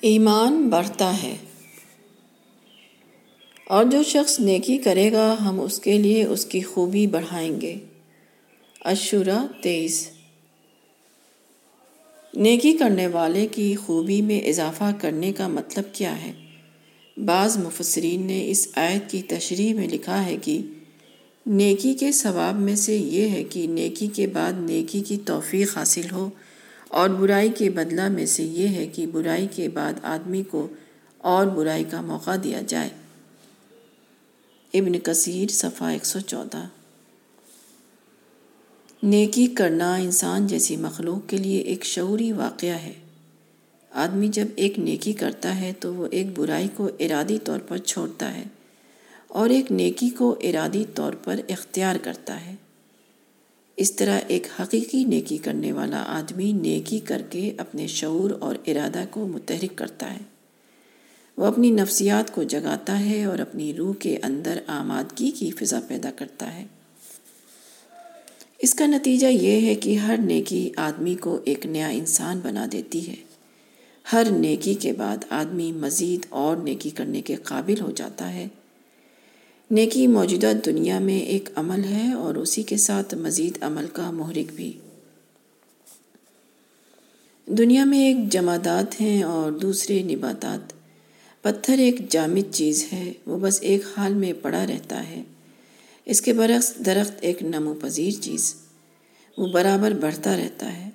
ایمان بڑھتا ہے۔ اور جو شخص نیکی کرے گا، ہم اس کے لیے اس کی خوبی بڑھائیں گے۔ اشورا تیئیس۔ نیکی کرنے والے کی خوبی میں اضافہ کرنے کا مطلب کیا ہے؟ بعض مفسرین نے اس آیت کی تشریح میں لکھا ہے کہ نیکی کے ثواب میں سے یہ ہے کہ نیکی کے بعد نیکی کی توفیق حاصل ہو اور برائی کے بدلہ میں سے یہ ہے کہ برائی کے بعد آدمی کو اور برائی کا موقع دیا جائے۔ ابن کثیر، صفحہ ایک سو چودہ۔ نیکی کرنا انسان جیسی مخلوق کے لیے ایک شعوری واقعہ ہے۔ آدمی جب ایک نیکی کرتا ہے تو وہ ایک برائی کو ارادی طور پر چھوڑتا ہے اور ایک نیکی کو ارادی طور پر اختیار کرتا ہے۔ اس طرح ایک حقیقی نیکی کرنے والا آدمی نیکی کر کے اپنے شعور اور ارادہ کو متحرک کرتا ہے۔ وہ اپنی نفسیات کو جگاتا ہے اور اپنی روح کے اندر آمادگی کی فضا پیدا کرتا ہے۔ اس کا نتیجہ یہ ہے کہ ہر نیکی آدمی کو ایک نیا انسان بنا دیتی ہے۔ ہر نیکی کے بعد آدمی مزید اور نیکی کرنے کے قابل ہو جاتا ہے۔ نیکی موجودہ دنیا میں ایک عمل ہے اور اسی کے ساتھ مزید عمل کا محرک بھی۔ دنیا میں ایک جمادات ہیں اور دوسرے نباتات۔ پتھر ایک جامد چیز ہے، وہ بس ایک حال میں پڑا رہتا ہے۔ اس کے برعکس درخت ایک نمو پذیر چیز، وہ برابر بڑھتا رہتا ہے۔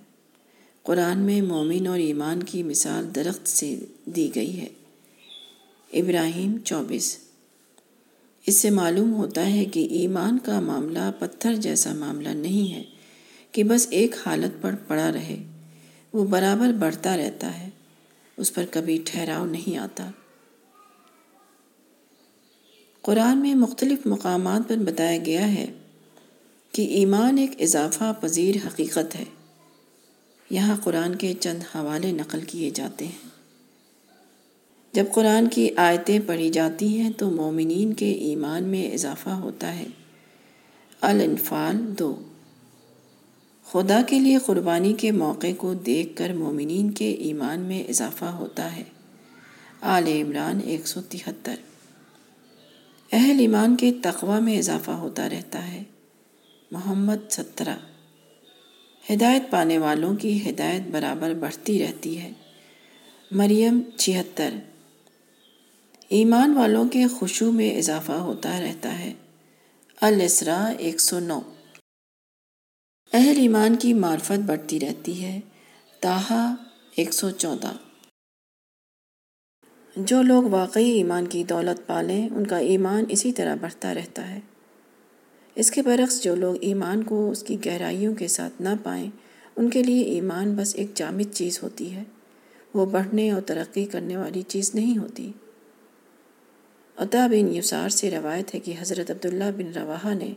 قرآن میں مومن اور ایمان کی مثال درخت سے دی گئی ہے۔ ابراہیم چوبیس۔ اس سے معلوم ہوتا ہے کہ ایمان کا معاملہ پتھر جیسا معاملہ نہیں ہے کہ بس ایک حالت پر پڑا رہے۔ وہ برابر بڑھتا رہتا ہے، اس پر کبھی ٹھہراؤ نہیں آتا۔ قرآن میں مختلف مقامات پر بتایا گیا ہے کہ ایمان ایک اضافہ پذیر حقیقت ہے۔ یہاں قرآن کے چند حوالے نقل کیے جاتے ہیں۔ جب قرآن کی آیتیں پڑھی جاتی ہیں تو مومنین کے ایمان میں اضافہ ہوتا ہے۔ الانفال دو۔ خدا کے لیے قربانی کے موقع کو دیکھ کر مومنین کے ایمان میں اضافہ ہوتا ہے۔ آل عمران ایک سو تہتر۔ اہل ایمان کے تقوی میں اضافہ ہوتا رہتا ہے۔ محمد سترہ۔ ہدایت پانے والوں کی ہدایت برابر بڑھتی رہتی ہے۔ مریم چھہتر۔ ایمان والوں کے خوشو میں اضافہ ہوتا رہتا ہے۔ الاسرا ایک سو نو۔ اہل ایمان کی معرفت بڑھتی رہتی ہے۔ تاہا ایک سو چودہ۔ جو لوگ واقعی ایمان کی دولت پالیں، ان کا ایمان اسی طرح بڑھتا رہتا ہے۔ اس کے برعکس، جو لوگ ایمان کو اس کی گہرائیوں کے ساتھ نہ پائیں، ان کے لیے ایمان بس ایک جامد چیز ہوتی ہے۔ وہ بڑھنے اور ترقی کرنے والی چیز نہیں ہوتی۔ عطا بن یسار سے روایت ہے کہ حضرت عبداللہ بن رواحہ نے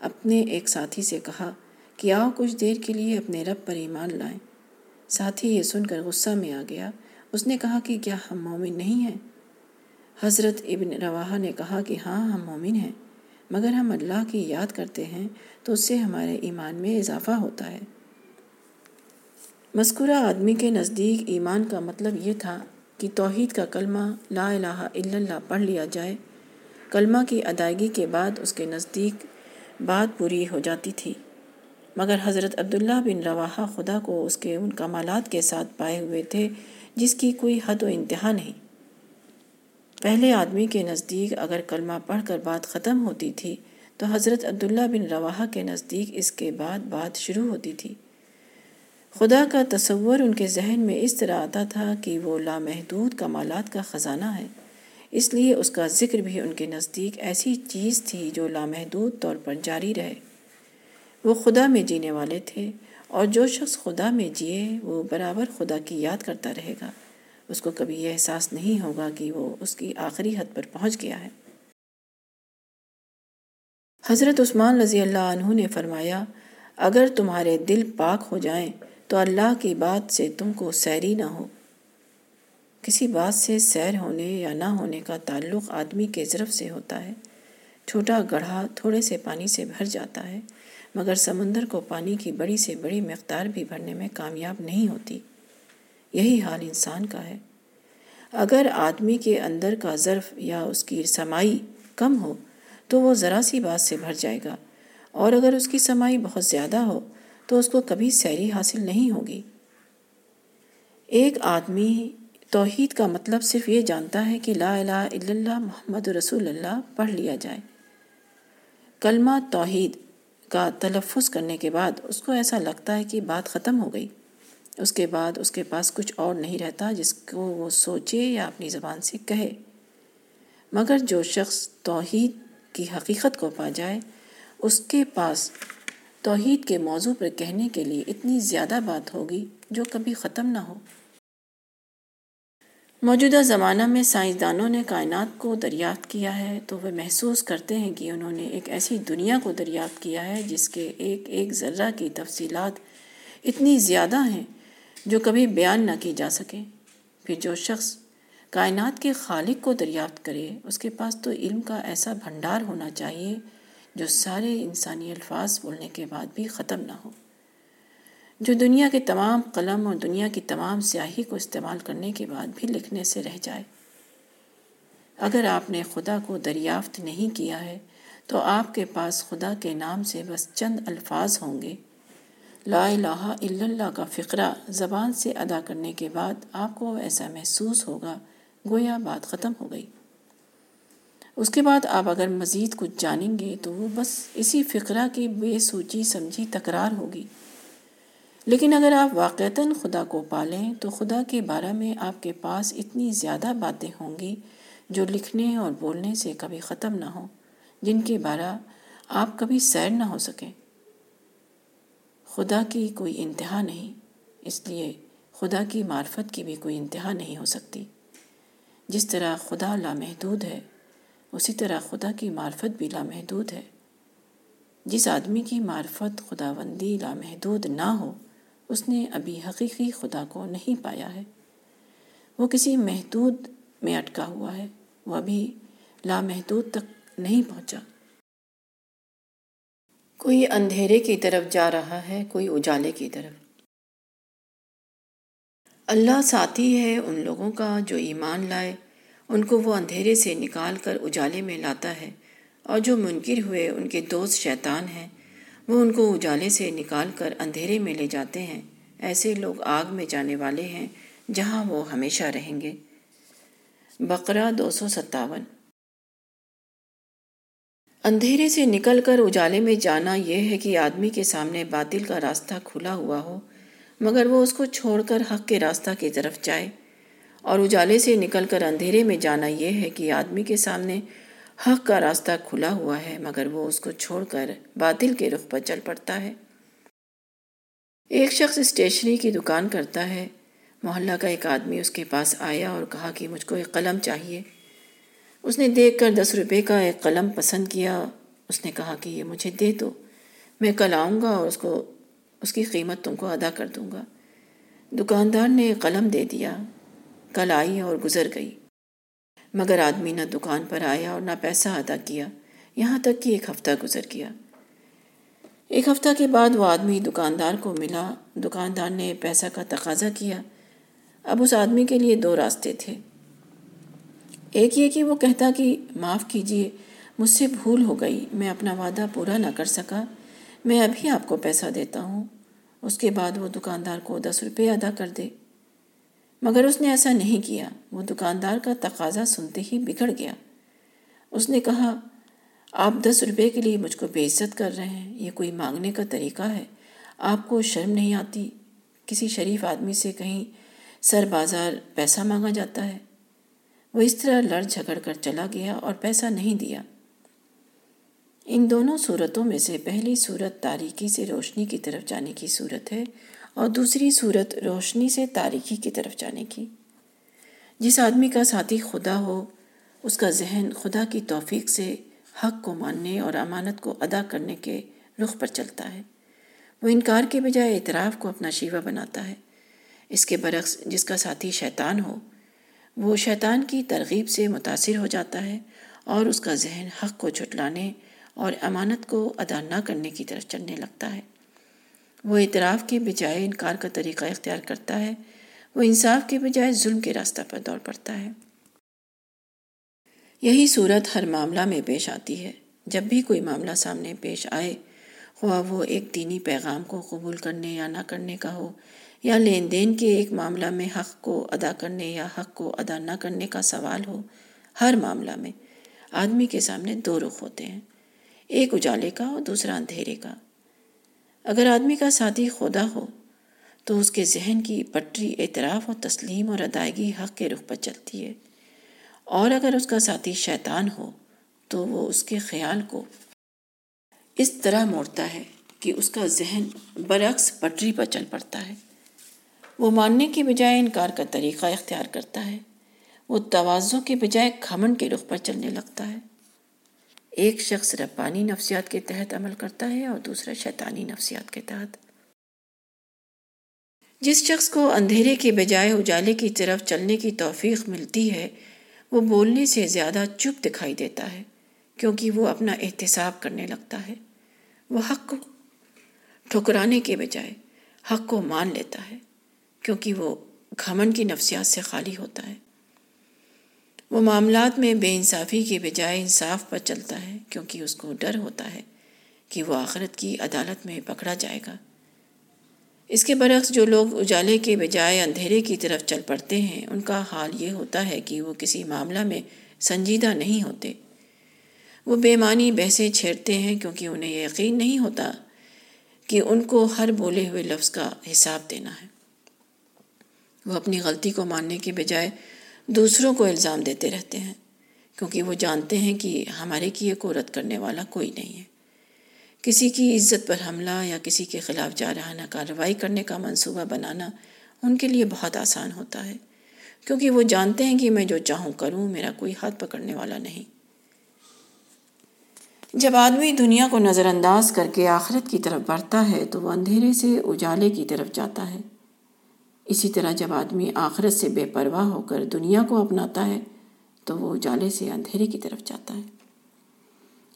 اپنے ایک ساتھی سے کہا کہ آؤ کچھ دیر کے لیے اپنے رب پر ایمان لائیں۔ ساتھی یہ سن کر غصہ میں آ گیا۔ اس نے کہا کہ کیا ہم مومن نہیں ہیں؟ حضرت ابن رواحہ نے کہا کہ ہاں ہم مومن ہیں، مگر ہم اللہ کی یاد کرتے ہیں تو اس سے ہمارے ایمان میں اضافہ ہوتا ہے۔ مذکورہ آدمی کے نزدیک ایمان کا مطلب یہ تھا کہ توحید کا کلمہ لا الہ الا اللہ پڑھ لیا جائے۔ کلمہ کی ادائیگی کے بعد اس کے نزدیک بات پوری ہو جاتی تھی۔ مگر حضرت عبداللہ بن رواحہ خدا کو اس کے ان کمالات کے ساتھ پائے ہوئے تھے، جس کی کوئی حد و انتہا نہیں۔ پہلے آدمی کے نزدیک اگر کلمہ پڑھ کر بات ختم ہوتی تھی، تو حضرت عبداللہ بن رواحہ کے نزدیک اس کے بعد بات شروع ہوتی تھی۔ خدا کا تصور ان کے ذہن میں اس طرح آتا تھا کہ وہ لامحدود کمالات کا خزانہ ہے۔ اس لیے اس کا ذکر بھی ان کے نزدیک ایسی چیز تھی جو لامحدود طور پر جاری رہے۔ وہ خدا میں جینے والے تھے اور جو شخص خدا میں جیے وہ برابر خدا کی یاد کرتا رہے گا۔ اس کو کبھی یہ احساس نہیں ہوگا کہ وہ اس کی آخری حد پر پہنچ گیا ہے۔ حضرت عثمان رضی اللہ عنہ نے فرمایا، اگر تمہارے دل پاک ہو جائیں تو اللہ کی بات سے تم کو سیری نہ ہو۔ کسی بات سے سیر ہونے یا نہ ہونے کا تعلق آدمی کے ضرف سے ہوتا ہے۔ چھوٹا گڑھا تھوڑے سے پانی سے بھر جاتا ہے، مگر سمندر کو پانی کی بڑی سے بڑی مقدار بھی بھرنے میں کامیاب نہیں ہوتی۔ یہی حال انسان کا ہے۔ اگر آدمی کے اندر کا ظرف یا اس کی سمائی کم ہو، تو وہ ذرا سی بات سے بھر جائے گا، اور اگر اس کی سمائی بہت زیادہ ہو تو اس کو کبھی سیری حاصل نہیں ہوگی۔ ایک آدمی توحید کا مطلب صرف یہ جانتا ہے کہ لا الہ الا اللہ محمد رسول اللہ پڑھ لیا جائے۔ کلمہ توحید کا تلفظ کرنے کے بعد اس کو ایسا لگتا ہے کہ بات ختم ہو گئی۔ اس کے بعد اس کے پاس کچھ اور نہیں رہتا جس کو وہ سوچے یا اپنی زبان سے کہے۔ مگر جو شخص توحید کی حقیقت کو پا جائے، اس کے پاس توحید کے موضوع پر کہنے کے لیے اتنی زیادہ بات ہوگی جو کبھی ختم نہ ہو۔ موجودہ زمانہ میں سائنسدانوں نے کائنات کو دریافت کیا ہے تو وہ محسوس کرتے ہیں کہ انہوں نے ایک ایسی دنیا کو دریافت کیا ہے جس کے ایک ایک ذرہ کی تفصیلات اتنی زیادہ ہیں جو کبھی بیان نہ کی جا سکے۔ پھر جو شخص کائنات کے خالق کو دریافت کرے، اس کے پاس تو علم کا ایسا بھنڈار ہونا چاہیے جو سارے انسانی الفاظ بولنے کے بعد بھی ختم نہ ہو جو دنیا کے تمام قلم اور دنیا کی تمام سیاہی کو استعمال کرنے کے بعد بھی لکھنے سے رہ جائے۔ اگر آپ نے خدا کو دریافت نہیں کیا ہے، تو آپ کے پاس خدا کے نام سے بس چند الفاظ ہوں گے۔ لا الہ الا اللہ کا فقرہ زبان سے ادا کرنے کے بعد آپ کو ایسا محسوس ہوگا گویا بات ختم ہو گئی۔ اس کے بعد آپ اگر مزید کچھ جانیں گے تو وہ بس اسی فقرہ کی بے سوچی سمجھی تکرار ہوگی۔ لیکن اگر آپ واقعتاً خدا کو پالیں تو خدا کے بارے میں آپ کے پاس اتنی زیادہ باتیں ہوں گی جو لکھنے اور بولنے سے کبھی ختم نہ ہوں، جن کے بارے آپ کبھی سیر نہ ہو سکیں۔ خدا کی کوئی انتہا نہیں، اس لیے خدا کی معرفت کی بھی کوئی انتہا نہیں ہو سکتی۔ جس طرح خدا لامحدود ہے اسی طرح خدا کی معرفت بھی لامحدود ہے۔ جس آدمی کی معرفت خدا بندی لامحدود نہ ہو، اس نے ابھی حقیقی خدا کو نہیں پایا ہے۔ وہ کسی محدود میں اٹکا ہوا ہے، وہ ابھی لامحدود تک نہیں پہنچا۔ کوئی اندھیرے کی طرف جا رہا ہے، کوئی اجالے کی طرف۔ اللہ ساتھی ہے ان لوگوں کا جو ایمان لائے۔ ان کو وہ اندھیرے سے نکال کر اجالے میں لاتا ہے اور جو منکر ہوئے ان کے دوست شیطان ہیں، وہ ان کو اجالے سے نکال کر اندھیرے میں لے جاتے ہیں۔ ایسے لوگ آگ میں جانے والے ہیں جہاں وہ ہمیشہ رہیں گے۔ بقرہ دو سو ستاون۔ اندھیرے سے نکل کر اجالے میں جانا یہ ہے کہ آدمی کے سامنے باطل کا راستہ کھلا ہوا ہو، مگر وہ اس کو چھوڑ کر حق کے راستہ کی طرف جائے۔ اور اجالے سے نکل کر اندھیرے میں جانا یہ ہے کہ آدمی کے سامنے حق کا راستہ کھلا ہوا ہے، مگر وہ اس کو چھوڑ کر باطل کے رخ پر چل پڑتا ہے۔ ایک شخص اسٹیشنری کی دکان کرتا ہے۔ محلہ کا ایک آدمی اس کے پاس آیا اور کہا کہ مجھ کو ایک قلم چاہیے۔ اس نے دیکھ کر دس روپے کا ایک قلم پسند کیا۔ اس نے کہا کہ یہ مجھے دے دو۔ میں کل آؤں گا اور اس کو، اس کی قیمت تم کو ادا کر دوں گا۔ دکاندار نے قلم دے دیا۔ کل آئی اور گزر گئی۔ مگر آدمی نہ دکان پر آیا اور نہ پیسہ ادا کیا۔ یہاں تک کہ ایک ہفتہ گزر گیا۔ ایک ہفتہ کے بعد وہ آدمی دکاندار کو ملا۔ دکاندار نے پیسہ کا تقاضا کیا۔ اب اس آدمی کے لیے دو راستے تھے۔ ایک یہ کہ وہ کہتا کہ معاف کیجیے مجھ سے بھول ہو گئی۔ میں اپنا وعدہ پورا نہ کر سکا۔ میں ابھی آپ کو پیسہ دیتا ہوں۔ اس کے بعد وہ دکاندار کو دس روپے ادا کر دے۔ مگر اس نے ایسا نہیں کیا۔ وہ دکاندار کا تقاضا سنتے ہی بگڑ گیا۔ اس نے کہا، آپ دس روپے کے لیے مجھ کو بے عزت کر رہے ہیں، یہ کوئی مانگنے کا طریقہ ہے۔ آپ کو شرم نہیں آتی؟ کسی شریف آدمی سے کہیں سر بازار پیسہ مانگا جاتا ہے؟ وہ اس طرح لڑ جھگڑ کر چلا گیا اور پیسہ نہیں دیا۔ ان دونوں صورتوں میں سے پہلی صورت تاریکی سے روشنی کی طرف جانے کی صورت ہے۔ اور دوسری صورت روشنی سے تاریکی کی طرف جانے کی۔ جس آدمی کا ساتھی خدا ہو، اس کا ذہن خدا کی توفیق سے، حق کو ماننے اور امانت کو ادا کرنے کے رخ پر چلتا ہے۔ وہ انکار کے بجائے اعتراف کو اپنا شیوہ بناتا ہے۔ اس کے برعکس، جس کا ساتھی شیطان ہو، وہ شیطان کی ترغیب سے متاثر ہو جاتا ہے اور اس کا ذہن حق کو چھٹلانے اور امانت کو ادا نہ کرنے کی طرف چلنے لگتا ہے۔ وہ اعتراف کے بجائے انکار کا طریقہ اختیار کرتا ہے۔ وہ انصاف کے بجائے ظلم کے راستہ پر دوڑ پڑتا ہے۔ یہی صورت ہر معاملہ میں پیش آتی ہے۔ جب بھی کوئی معاملہ سامنے پیش آئے، خواہ وہ ایک دینی پیغام کو قبول کرنے یا نہ کرنے کا ہو، یا لین دین کے ایک معاملہ میں حق کو ادا کرنے یا حق کو ادا نہ کرنے کا سوال ہو، ہر معاملہ میں آدمی کے سامنے دو رخ ہوتے ہیں۔ ایک اجالے کا اور دوسرا اندھیرے کا۔ اگر آدمی کا ساتھی خدا ہو، تو اس کے ذہن کی پٹری اعتراف اور تسلیم اور ادائیگی حق کے رخ پر چلتی ہے۔ اور اگر اس کا ساتھی شیطان ہو، تو وہ اس کے خیال کو اس طرح موڑتا ہے کہ اس کا ذہن برعکس پٹری پر چل پڑتا ہے۔ وہ ماننے کے بجائے انکار کا طریقہ اختیار کرتا ہے۔ وہ توازوں کے بجائے کھمن کے رخ پر چلنے لگتا ہے۔ ایک شخص ربانی نفسیات کے تحت عمل کرتا ہے اور دوسرا شیطانی نفسیات کے تحت۔ جس شخص کو اندھیرے کے بجائے اجالے کی طرف چلنے کی توفیق ملتی ہے، وہ بولنے سے زیادہ چپ دکھائی دیتا ہے، کیونکہ وہ اپنا احتساب کرنے لگتا ہے۔ وہ حق کو ٹھکرانے کے بجائے حق کو مان لیتا ہے، کیونکہ وہ گھمن کی نفسیات سے خالی ہوتا ہے۔ وہ معاملات میں بے انصافی کے بجائے انصاف پر چلتا ہے کیونکہ اس کو ڈر ہوتا ہے کہ وہ آخرت کی عدالت میں پکڑا جائے گا۔ اس کے برعکس جو لوگ اجالے کے بجائے اندھیرے کی طرف چل پڑتے ہیں، ان کا حال یہ ہوتا ہے کہ وہ کسی معاملہ میں سنجیدہ نہیں ہوتے۔ وہ بے معنی بحثیں چھیڑتے ہیں کیونکہ انہیں یہ یقین نہیں ہوتا کہ ان کو ہر بولے ہوئے لفظ کا حساب دینا ہے۔ وہ اپنی غلطی کو ماننے کے بجائے دوسروں کو الزام دیتے رہتے ہیں، کیونکہ وہ جانتے ہیں کہ ہمارے کیے کو رد کرنے والا کوئی نہیں ہے۔ کسی کی عزت پر حملہ یا کسی کے خلاف جا رہا کارروائی کرنے کا منصوبہ بنانا ان کے لیے بہت آسان ہوتا ہے، کیونکہ وہ جانتے ہیں کہ میں جو چاہوں کروں، میرا کوئی ہاتھ پکڑنے والا نہیں۔ جب آدمی دنیا کو نظر انداز کر کے آخرت کی طرف بڑھتا ہے، تو وہ اندھیرے سے اجالے کی طرف جاتا ہے۔ اسی طرح جب آدمی آخرت سے بے پرواہ ہو کر دنیا کو اپناتا ہے، تو وہ اجالے سے اندھیرے کی طرف جاتا ہے۔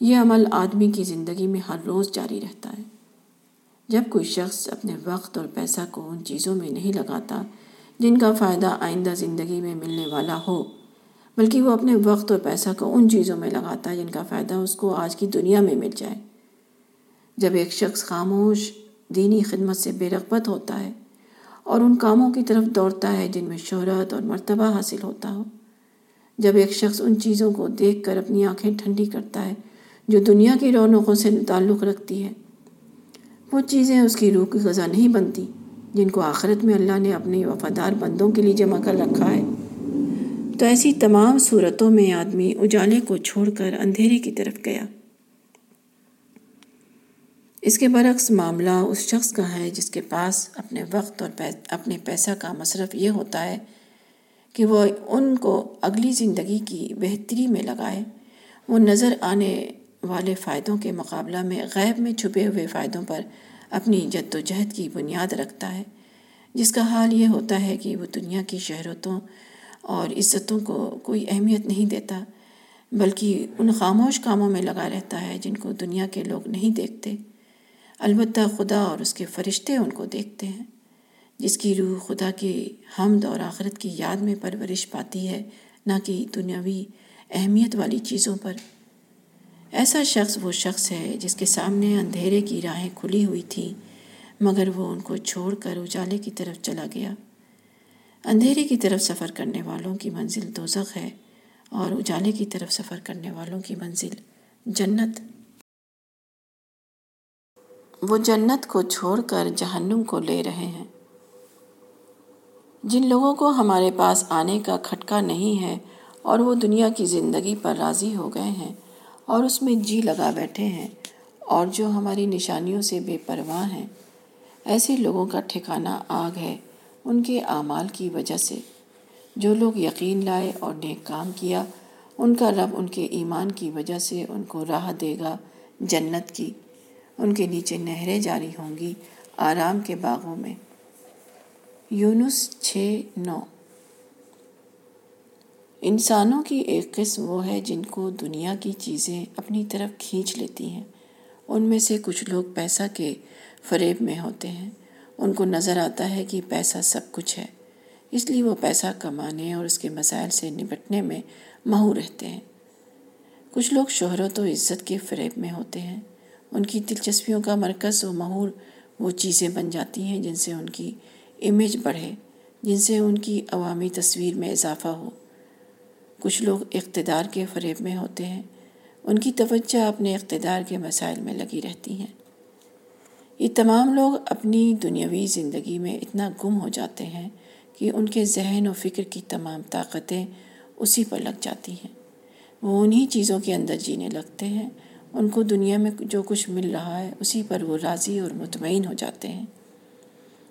یہ عمل آدمی کی زندگی میں ہر روز جاری رہتا ہے۔ جب کوئی شخص اپنے وقت اور پیسہ کو ان چیزوں میں نہیں لگاتا جن کا فائدہ آئندہ زندگی میں ملنے والا ہو، بلکہ وہ اپنے وقت اور پیسہ کو ان چیزوں میں لگاتا ہے جن کا فائدہ اس کو آج کی دنیا میں مل جائے۔ جب ایک شخص خاموش، دینی خدمت سے بے رغبت ہوتا ہے اور ان کاموں کی طرف دوڑتا ہے جن میں شہرت اور مرتبہ حاصل ہوتا ہو۔ جب ایک شخص ان چیزوں کو دیکھ کر اپنی آنکھیں ٹھنڈی کرتا ہے جو دنیا کی رونقوں سے تعلق رکھتی ہے، وہ چیزیں اس کی روح کی غذا نہیں بنتی، جن کو آخرت میں اللہ نے اپنے وفادار بندوں کے لیے جمع کر رکھا ہے۔ تو ایسی تمام صورتوں میں آدمی اجالے کو چھوڑ کر اندھیرے کی طرف گیا۔ اس کے برعکس معاملہ اس شخص کا ہے جس کے پاس اپنے وقت اور اپنے پیسہ کا مصرف یہ ہوتا ہے کہ وہ ان کو اگلی زندگی کی بہتری میں لگائے۔ وہ نظر آنے والے فائدوں کے مقابلہ میں غیب میں چھپے ہوئے فائدوں پر اپنی جد و جہد کی بنیاد رکھتا ہے، جس کا حال یہ ہوتا ہے کہ وہ دنیا کی شہرتوں اور عزتوں کو کوئی اہمیت نہیں دیتا، بلکہ ان خاموش کاموں میں لگا رہتا ہے جن کو دنیا کے لوگ نہیں دیکھتے۔ البتہ خدا اور اس کے فرشتے ان کو دیکھتے ہیں۔ جس کی روح خدا کی حمد اور آخرت کی یاد میں پرورش پاتی ہے، نہ کہ دنیاوی اہمیت والی چیزوں پر۔ ایسا شخص وہ شخص ہے جس کے سامنے اندھیرے کی راہیں کھلی ہوئی تھیں، مگر وہ ان کو چھوڑ کر اجالے کی طرف چلا گیا۔ اندھیرے کی طرف سفر کرنے والوں کی منزل دوزخ ہے اور اجالے کی طرف سفر کرنے والوں کی منزل جنت۔ وہ جنت کو چھوڑ کر جہنم کو لے رہے ہیں۔ جن لوگوں کو ہمارے پاس آنے کا کھٹکا نہیں ہے اور وہ دنیا کی زندگی پر راضی ہو گئے ہیں اور اس میں جی لگا بیٹھے ہیں اور جو ہماری نشانیوں سے بے پرواہ ہیں۔ ایسے لوگوں کا ٹھکانہ آگ ہے ان کے اعمال کی وجہ سے۔ جو لوگ یقین لائے اور نیک کام کیا، ان کا رب ان کے ایمان کی وجہ سے ان کو راہ دے گا جنت کی۔ ان کے نیچے نہریں جاری ہوں گی آرام کے باغوں میں۔ یونس چھ نو۔ انسانوں کی ایک قسم وہ ہے جن کو دنیا کی چیزیں اپنی طرف کھینچ لیتی ہیں۔ ان میں سے کچھ لوگ پیسہ کے فریب میں ہوتے ہیں۔ ان کو نظر آتا ہے کہ پیسہ سب کچھ ہے۔ اس لیے وہ پیسہ کمانے اور اس کے مسائل سے نپٹنے میں مہو رہتے ہیں۔ کچھ لوگ شہرت و عزت کے فریب میں ہوتے ہیں۔ ان کی دلچسپیوں کا مرکز و مہور وہ چیزیں بن جاتی ہیں جن سے ان کی امیج بڑھے، جن سے ان کی عوامی تصویر میں اضافہ ہو۔ کچھ لوگ اقتدار کے فریب میں ہوتے ہیں۔ ان کی توجہ اپنے اقتدار کے مسائل میں لگی رہتی ہیں یہ تمام لوگ اپنی دنیاوی زندگی میں اتنا گم ہو جاتے ہیں کہ ان کے ذہن و فکر کی تمام طاقتیں اسی پر لگ جاتی ہیں۔ وہ انہی چیزوں کے اندر جینے لگتے ہیں ان کو دنیا میں جو کچھ مل رہا ہے، اسی پر وہ راضی اور مطمئن ہو جاتے ہیں۔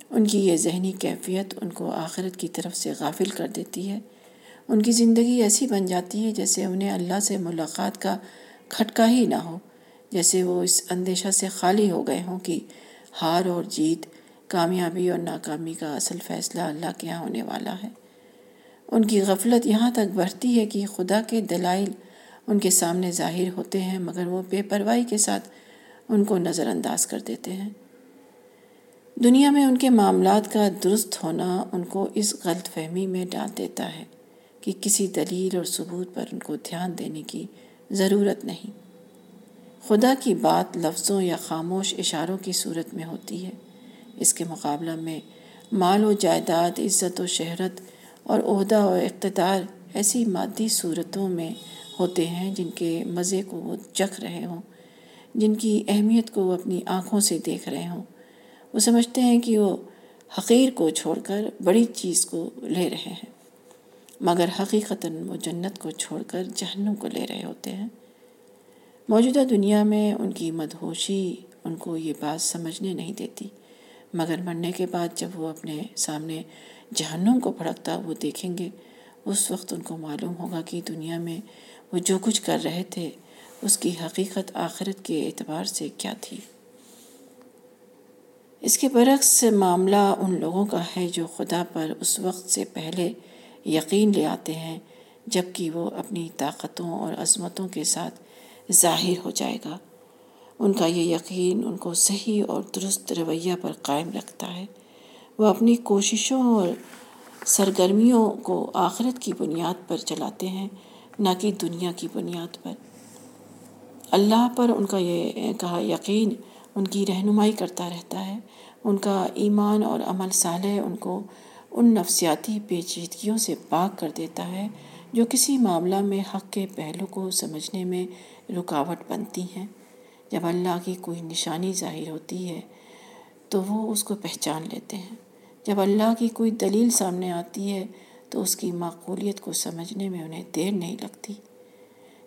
ان کی یہ ذہنی کیفیت ان کو آخرت کی طرف سے غافل کر دیتی ہے۔ ان کی زندگی ایسی بن جاتی ہے جیسے انہیں اللہ سے ملاقات کا کھٹکا ہی نہ ہو، جیسے وہ اس اندیشہ سے خالی ہو گئے ہوں کہ ہار اور جیت، کامیابی اور ناکامی کا اصل فیصلہ اللہ کے یہاں ہونے والا ہے۔ ان کی غفلت یہاں تک بڑھتی ہے کہ خدا کے دلائل ان کے سامنے ظاہر ہوتے ہیں، مگر وہ بے پرواہی کے ساتھ ان کو نظر انداز کر دیتے ہیں۔ دنیا میں ان کے معاملات کا درست ہونا ان کو اس غلط فہمی میں ڈال دیتا ہے کہ کسی دلیل اور ثبوت پر ان کو دھیان دینے کی ضرورت نہیں۔ خدا کی بات لفظوں یا خاموش اشاروں کی صورت میں ہوتی ہے۔ اس کے مقابلہ میں مال و جائیداد، عزت و شہرت اور عہدہ و اقتدار ایسی مادی صورتوں میں ہوتے ہیں، جن کے مزے کو وہ چکھ رہے ہوں، جن کی اہمیت کو وہ اپنی آنکھوں سے دیکھ رہے ہوں۔ وہ سمجھتے ہیں کہ وہ حقیر کو چھوڑ کر بڑی چیز کو لے رہے ہیں، مگر حقیقتاً وہ جنت کو چھوڑ کر جہنم کو لے رہے ہوتے ہیں۔ موجودہ دنیا میں ان کی مدہوشی ان کو یہ بات سمجھنے نہیں دیتی، مگر مرنے کے بعد جب وہ اپنے سامنے جہنم کو پھڑکتا وہ دیکھیں گے، اس وقت ان کو معلوم ہوگا کہ دنیا میں وہ جو کچھ کر رہے تھے، اس کی حقیقت آخرت کے اعتبار سے کیا تھی؟ اس کے برعکس معاملہ ان لوگوں کا ہے جو خدا پر اس وقت سے پہلے یقین لے آتے ہیں جبکہ وہ اپنی طاقتوں اور عظمتوں کے ساتھ ظاہر ہو جائے گا۔ ان کا یہ یقین ان کو صحیح اور درست رویہ پر قائم رکھتا ہے۔ وہ اپنی کوششوں اور سرگرمیوں کو آخرت کی بنیاد پر چلاتے ہیں۔ نہ کہ دنیا کی بنیاد پر۔ اللہ پر ان کا یہ کہا یقین ان کی رہنمائی کرتا رہتا ہے۔ ان کا ایمان اور عمل صالح ان کو ان نفسیاتی پیچیدگیوں سے پاک کر دیتا ہے، جو کسی معاملہ میں حق کے پہلو کو سمجھنے میں رکاوٹ بنتی ہیں۔ جب اللہ کی کوئی نشانی ظاہر ہوتی ہے، تو وہ اس کو پہچان لیتے ہیں۔ جب اللہ کی کوئی دلیل سامنے آتی ہے تو اس کی معقولیت کو سمجھنے میں انہیں دیر نہیں لگتی۔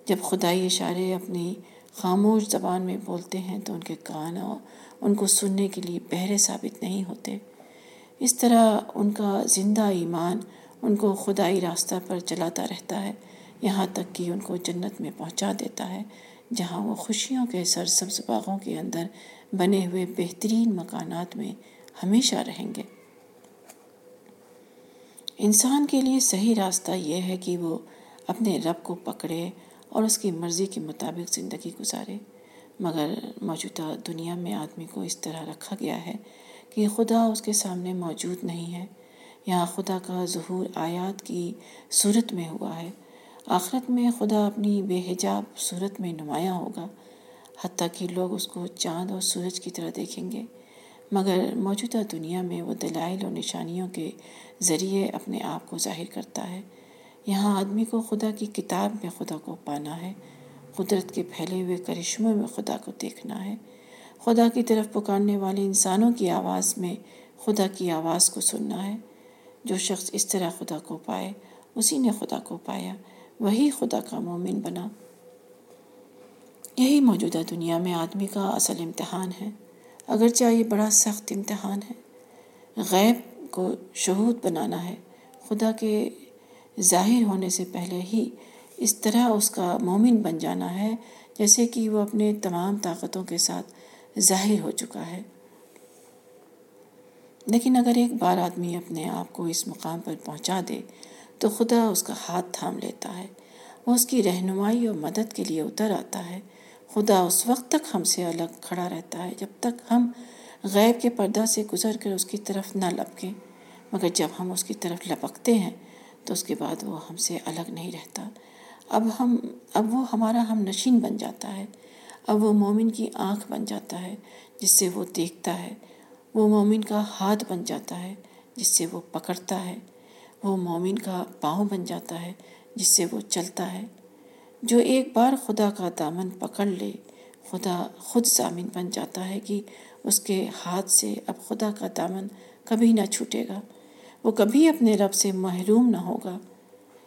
جب خدائی اشارے اپنی خاموش زبان میں بولتے ہیں تو ان کے کان ان کو سننے کے لیے بہرے ثابت نہیں ہوتے۔ اس طرح ان کا زندہ ایمان ان کو خدائی راستہ پر چلاتا رہتا ہے، یہاں تک کہ ان کو جنت میں پہنچا دیتا ہے، جہاں وہ خوشیوں کے سرسبز باغوں کے اندر بنے ہوئے بہترین مکانات میں ہمیشہ رہیں گے۔ انسان کے لیے صحیح راستہ یہ ہے کہ وہ اپنے رب کو پکڑے اور اس کی مرضی کے مطابق زندگی گزارے۔ مگر موجودہ دنیا میں آدمی کو اس طرح رکھا گیا ہے کہ خدا اس کے سامنے موجود نہیں ہے۔ یہاں خدا کا ظہور آیات کی صورت میں ہوا ہے۔ آخرت میں خدا اپنی بے حجاب صورت میں نمایاں ہوگا، حتیٰ کہ لوگ اس کو چاند اور سورج کی طرح دیکھیں گے۔ مگر موجودہ دنیا میں وہ دلائل اور نشانیوں کے ذریعے اپنے آپ کو ظاہر کرتا ہے۔ یہاں آدمی کو خدا کی کتاب میں خدا کو پانا ہے۔ قدرت کے پھیلے ہوئے کرشموں میں خدا کو دیکھنا ہے۔ خدا کی طرف پکارنے والے انسانوں کی آواز میں خدا کی آواز کو سننا ہے۔ جو شخص اس طرح خدا کو پائے، اسی نے خدا کو پایا۔ وہی خدا کا مومن بنا۔ یہی موجودہ دنیا میں آدمی کا اصل امتحان ہے۔ اگرچہ یہ بڑا سخت امتحان ہے۔ غیب کو شہود بنانا ہے۔ خدا کے ظاہر ہونے سے پہلے ہی اس طرح اس کا مومن بن جانا ہے، جیسے کہ وہ اپنے تمام طاقتوں کے ساتھ ظاہر ہو چکا ہے۔ لیکن اگر ایک بار آدمی اپنے آپ کو اس مقام پر پہنچا دے، تو خدا اس کا ہاتھ تھام لیتا ہے۔ وہ اس کی رہنمائی اور مدد کے لیے اتر آتا ہے۔ خدا اس وقت تک ہم سے الگ کھڑا رہتا ہے جب تک ہم غیب کے پردہ سے گزر کر اس کی طرف نہ لپکیں۔ مگر جب ہم اس کی طرف لپکتے ہیں، تو اس کے بعد وہ ہم سے الگ نہیں رہتا۔ اب ہم، اب وہ ہمارا ہم نشین بن جاتا ہے۔ اب وہ مومن کی آنکھ بن جاتا ہے، جس سے وہ دیکھتا ہے۔ وہ مومن کا ہاتھ بن جاتا ہے، جس سے وہ پکڑتا ہے۔ وہ مومن کا پاؤں بن جاتا ہے، جس سے وہ چلتا ہے۔ جو ایک بار خدا کا دامن پکڑ لے، خدا خود ضامن بن جاتا ہے کہ اس کے ہاتھ سے اب خدا کا دامن کبھی نہ چھوٹے گا۔ وہ کبھی اپنے رب سے محروم نہ ہوگا۔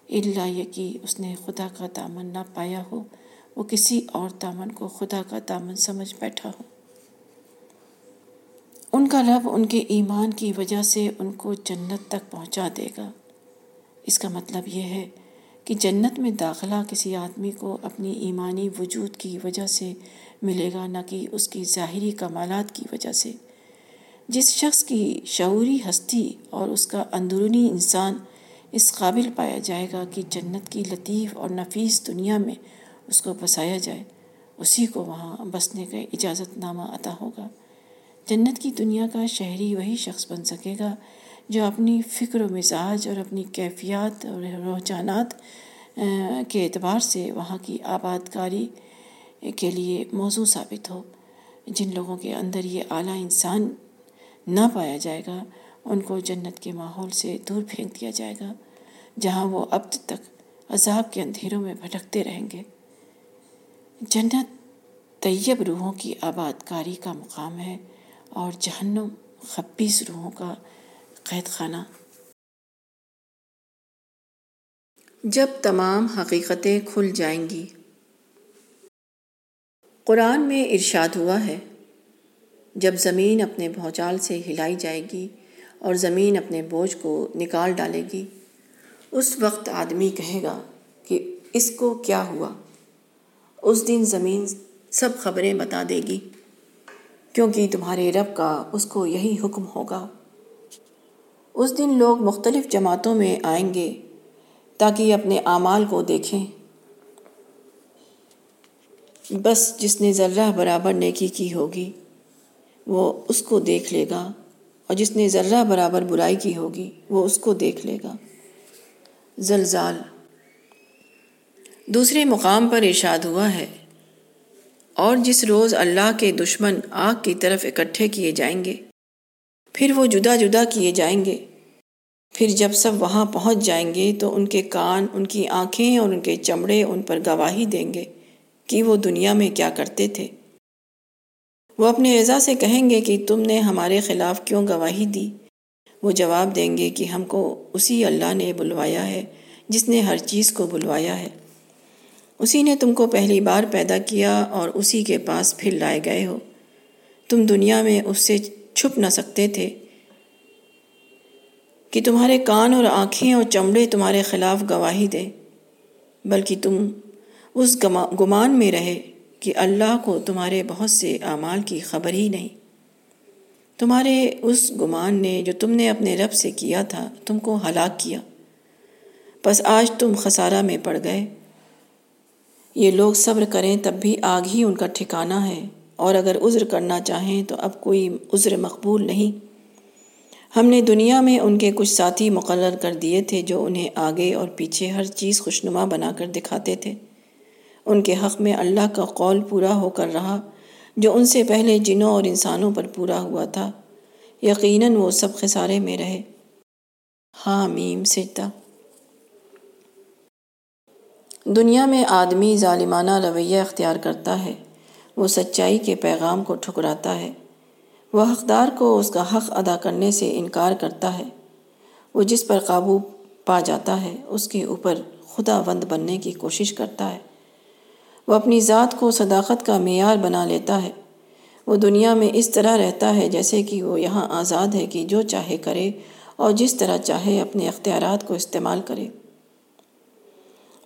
اللہ یہ کہ اس نے خدا کا دامن نہ پایا ہو، وہ کسی اور دامن کو خدا کا دامن سمجھ بیٹھا ہو۔ ان کا رب ان کے ایمان کی وجہ سے ان کو جنت تک پہنچا دے گا۔ اس کا مطلب یہ ہے کہ جنت میں داخلہ کسی آدمی کو اپنی ایمانی وجود کی وجہ سے ملے گا نہ کہ اس کی ظاہری کمالات کی وجہ سے۔ جس شخص کی شعوری ہستی اور اس کا اندرونی انسان اس قابل پایا جائے گا کہ جنت کی لطیف اور نفیس دنیا میں اس کو بسایا جائے، اسی کو وہاں بسنے کا اجازت نامہ عطا ہوگا۔ جنت کی دنیا کا شہری وہی شخص بن سکے گا جو اپنی فکر و مزاج اور اپنی کیفیات اور رجحانات کے اعتبار سے وہاں کی آباد کاری کے لیے موضوع ثابت ہو۔ جن لوگوں کے اندر یہ اعلیٰ انسان نہ پایا جائے گا، ان کو جنت کے ماحول سے دور پھینک دیا جائے گا، جہاں وہ اب تک عذاب کے اندھیروں میں بھٹکتے رہیں گے۔ جنت طیب روحوں کی آباد کاری کا مقام ہے اور جہنم خبیص روحوں کا قید خانہ جب تمام حقیقتیں کھل جائیں گی قرآن میں ارشاد ہوا ہے، جب زمین اپنے بھوچال سے ہلائی جائے گی اور زمین اپنے بوجھ کو نکال ڈالے گی، اس وقت آدمی کہے گا کہ اس کو کیا ہوا؟ اس دن زمین سب خبریں بتا دے گی، کیونکہ تمہارے رب کا اس کو یہی حکم ہوگا۔ اس دن لوگ مختلف جماعتوں میں آئیں گے تاکہ اپنے اعمال کو دیکھیں۔ بس جس نے ذرہ برابر نیکی کی ہوگی، وہ اس کو دیکھ لے گا، اور جس نے ذرہ برابر برائی کی ہوگی، وہ اس کو دیکھ لے گا۔ زلزال۔ دوسرے مقام پر ارشاد ہوا ہے، اور جس روز اللہ کے دشمن آگ کی طرف اکٹھے کیے جائیں گے، پھر وہ جدا جدا کیے جائیں گے۔ پھر جب سب وہاں پہنچ جائیں گے، تو ان کے کان، ان کی آنکھیں اور ان کے چمڑے ان پر گواہی دیں گے۔ کہ وہ دنیا میں کیا کرتے تھے۔ وہ اپنے اعزا سے کہیں گے کہ تم نے ہمارے خلاف کیوں گواہی دی؟ وہ جواب دیں گے کہ ہم کو اسی اللہ نے بلوایا ہے، جس نے ہر چیز کو بلوایا ہے۔ اسی نے تم کو پہلی بار پیدا کیا اور اسی کے پاس پھر لائے گئے ہو۔ تم دنیا میں اس سے چھپ نہ سکتے تھے۔ کہ تمہارے کان اور آنکھیں اور چمڑے تمہارے خلاف گواہی دیں، بلکہ تم اس گمان میں رہے کہ اللہ کو تمہارے بہت سے اعمال کی خبر ہی نہیں۔ تمہارے اس گمان نے جو تم نے اپنے رب سے کیا تھا، تم کو ہلاک کیا۔ بس آج تم خسارہ میں پڑ گئے۔ یہ لوگ صبر کریں تب بھی آگ ہی ان کا ٹھکانہ ہے۔ اور اگر عذر کرنا چاہیں تو اب کوئی عذر مقبول نہیں۔ ہم نے دنیا میں ان کے کچھ ساتھی مقرر کر دیے تھے جو انہیں آگے اور پیچھے ہر چیز خوشنما بنا کر دکھاتے تھے۔ ان کے حق میں اللہ کا قول پورا ہو کر رہا، جو ان سے پہلے جنوں اور انسانوں پر پورا ہوا تھا۔ یقیناً وہ سب خسارے میں رہے۔ ہاں میم، سجدہ۔ دنیا میں آدمی ظالمانہ رویہ اختیار کرتا ہے، وہ سچائی کے پیغام کو ٹھکراتا ہے۔ وہ حقدار کو اس کا حق ادا کرنے سے انکار کرتا ہے۔ وہ جس پر قابو پا جاتا ہے، اس کے اوپر خدا بند بننے کی کوشش کرتا ہے۔ وہ اپنی ذات کو صداقت کا معیار بنا لیتا ہے۔ وہ دنیا میں اس طرح رہتا ہے جیسے کہ وہ یہاں آزاد ہے کہ جو چاہے کرے اور جس طرح چاہے اپنے اختیارات کو استعمال کرے۔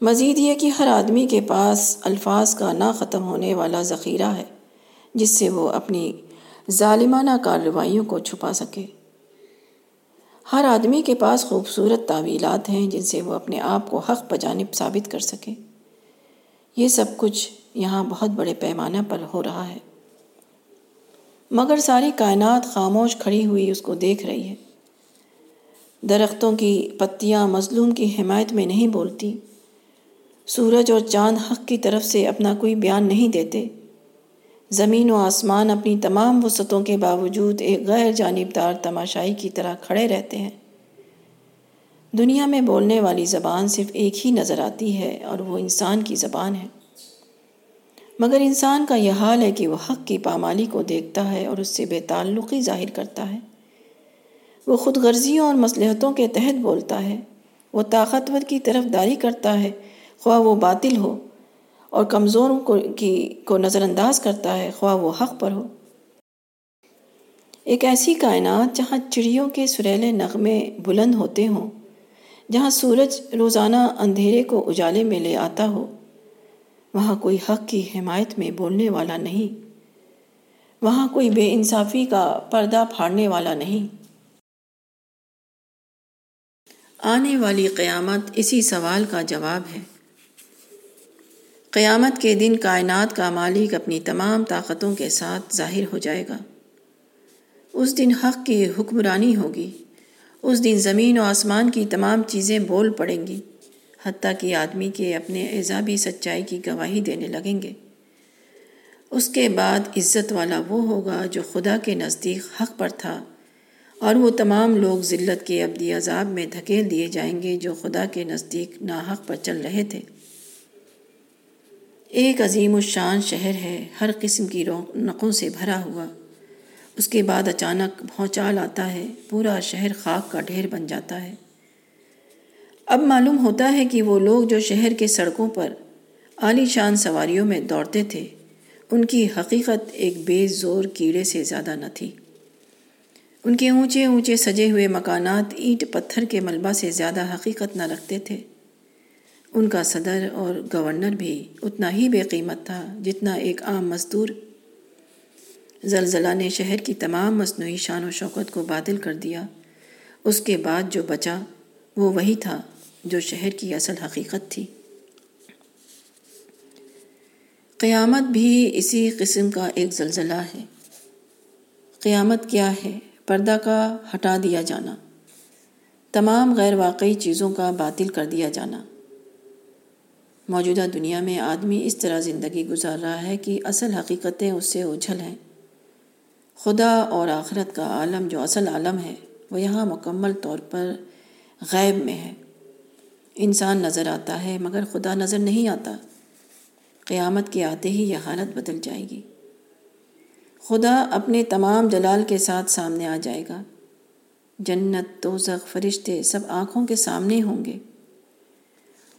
مزید یہ کہ ہر آدمی کے پاس الفاظ کا نہ ختم ہونے والا ذخیرہ ہے، جس سے وہ اپنی ظالمانہ کارروائیوں کو چھپا سکے۔ ہر آدمی کے پاس خوبصورت تعویلات ہیں جن سے وہ اپنے آپ کو حق بجانب ثابت کر سکے۔ یہ سب کچھ یہاں بہت بڑے پیمانہ پر ہو رہا ہے۔ مگر ساری کائنات خاموش کھڑی ہوئی اس کو دیکھ رہی ہے۔ درختوں کی پتیاں مظلوم کی حمایت میں نہیں بولتی۔ سورج اور چاند حق کی طرف سے اپنا کوئی بیان نہیں دیتے۔ زمین و آسمان اپنی تمام وسعتوں کے باوجود ایک غیر جانبدار تماشائی کی طرح کھڑے رہتے ہیں۔ دنیا میں بولنے والی زبان صرف ایک ہی نظر آتی ہے اور وہ انسان کی زبان ہے۔ مگر انسان کا یہ حال ہے کہ وہ حق کی پامالی کو دیکھتا ہے اور اس سے بے تعلقی ظاہر کرتا ہے۔ وہ خود غرضیوں اور مصلحتوں کے تحت بولتا ہے۔ وہ طاقتور کی طرف داری کرتا ہے۔ خواہ وہ باطل ہو اور کمزوروں کو کی کو نظر انداز کرتا ہے، خواہ وہ حق پر ہو۔ ایک ایسی کائنات جہاں چڑیوں کے سریلے نغمے بلند ہوتے ہوں۔ جہاں سورج روزانہ اندھیرے کو اجالے میں لے آتا ہو، وہاں کوئی حق کی حمایت میں بولنے والا نہیں، وہاں کوئی بے انصافی کا پردہ پھاڑنے والا نہیں۔ آنے والی قیامت اسی سوال کا جواب ہے۔ قیامت کے دن کائنات کا مالک اپنی تمام طاقتوں کے ساتھ ظاہر ہو جائے گا۔ اس دن حق کی حکمرانی ہوگی۔ اس دن زمین و آسمان کی تمام چیزیں بول پڑیں گی، حتیٰ کہ آدمی کے اپنے اعزابی سچائی کی گواہی دینے لگیں گے۔ اس کے بعد عزت والا وہ ہوگا جو خدا کے نزدیک حق پر تھا، اور وہ تمام لوگ ذلت کے ابدی عذاب میں دھکیل دیے جائیں گے جو خدا کے نزدیک ناحق پر چل رہے تھے۔ ایک عظیم الشان شہر ہے، ہر قسم کی رونقوں سے بھرا ہوا۔ اس کے بعد اچانک بھونچال آتا ہے، پورا شہر خاک کا ڈھیر بن جاتا ہے۔ اب معلوم ہوتا ہے کہ وہ لوگ جو شہر کے سڑکوں پر عالی شان سواریوں میں دوڑتے تھے، ان کی حقیقت ایک بے زور کیڑے سے زیادہ نہ تھی۔ ان کے اونچے اونچے سجے ہوئے مکانات اینٹ پتھر کے ملبہ سے زیادہ حقیقت نہ رکھتے تھے۔ ان کا صدر اور گورنر بھی اتنا ہی بے قیمت تھا جتنا ایک عام مزدور زلزلہ نے شہر کی تمام مصنوعی شان و شوکت کو بادل کر دیا۔ اس کے بعد جو بچا، وہ وہی تھا جو شہر کی اصل حقیقت تھی۔ قیامت بھی اسی قسم کا ایک زلزلہ ہے۔ قیامت کیا ہے؟ پردہ کا ہٹا دیا جانا۔ تمام غیر واقعی چیزوں کا باطل کر دیا جانا۔ موجودہ دنیا میں آدمی اس طرح زندگی گزار رہا ہے کہ اصل حقیقتیں اس سے اجھل ہیں۔ خدا اور آخرت کا عالم جو اصل عالم ہے، وہ یہاں مکمل طور پر غیب میں ہے۔ انسان نظر آتا ہے مگر خدا نظر نہیں آتا۔ قیامت کے آتے ہی یہ حالت بدل جائے گی۔ خدا اپنے تمام جلال کے ساتھ سامنے آ جائے گا۔ جنت توزخ فرشتے سب آنکھوں کے سامنے ہوں گے۔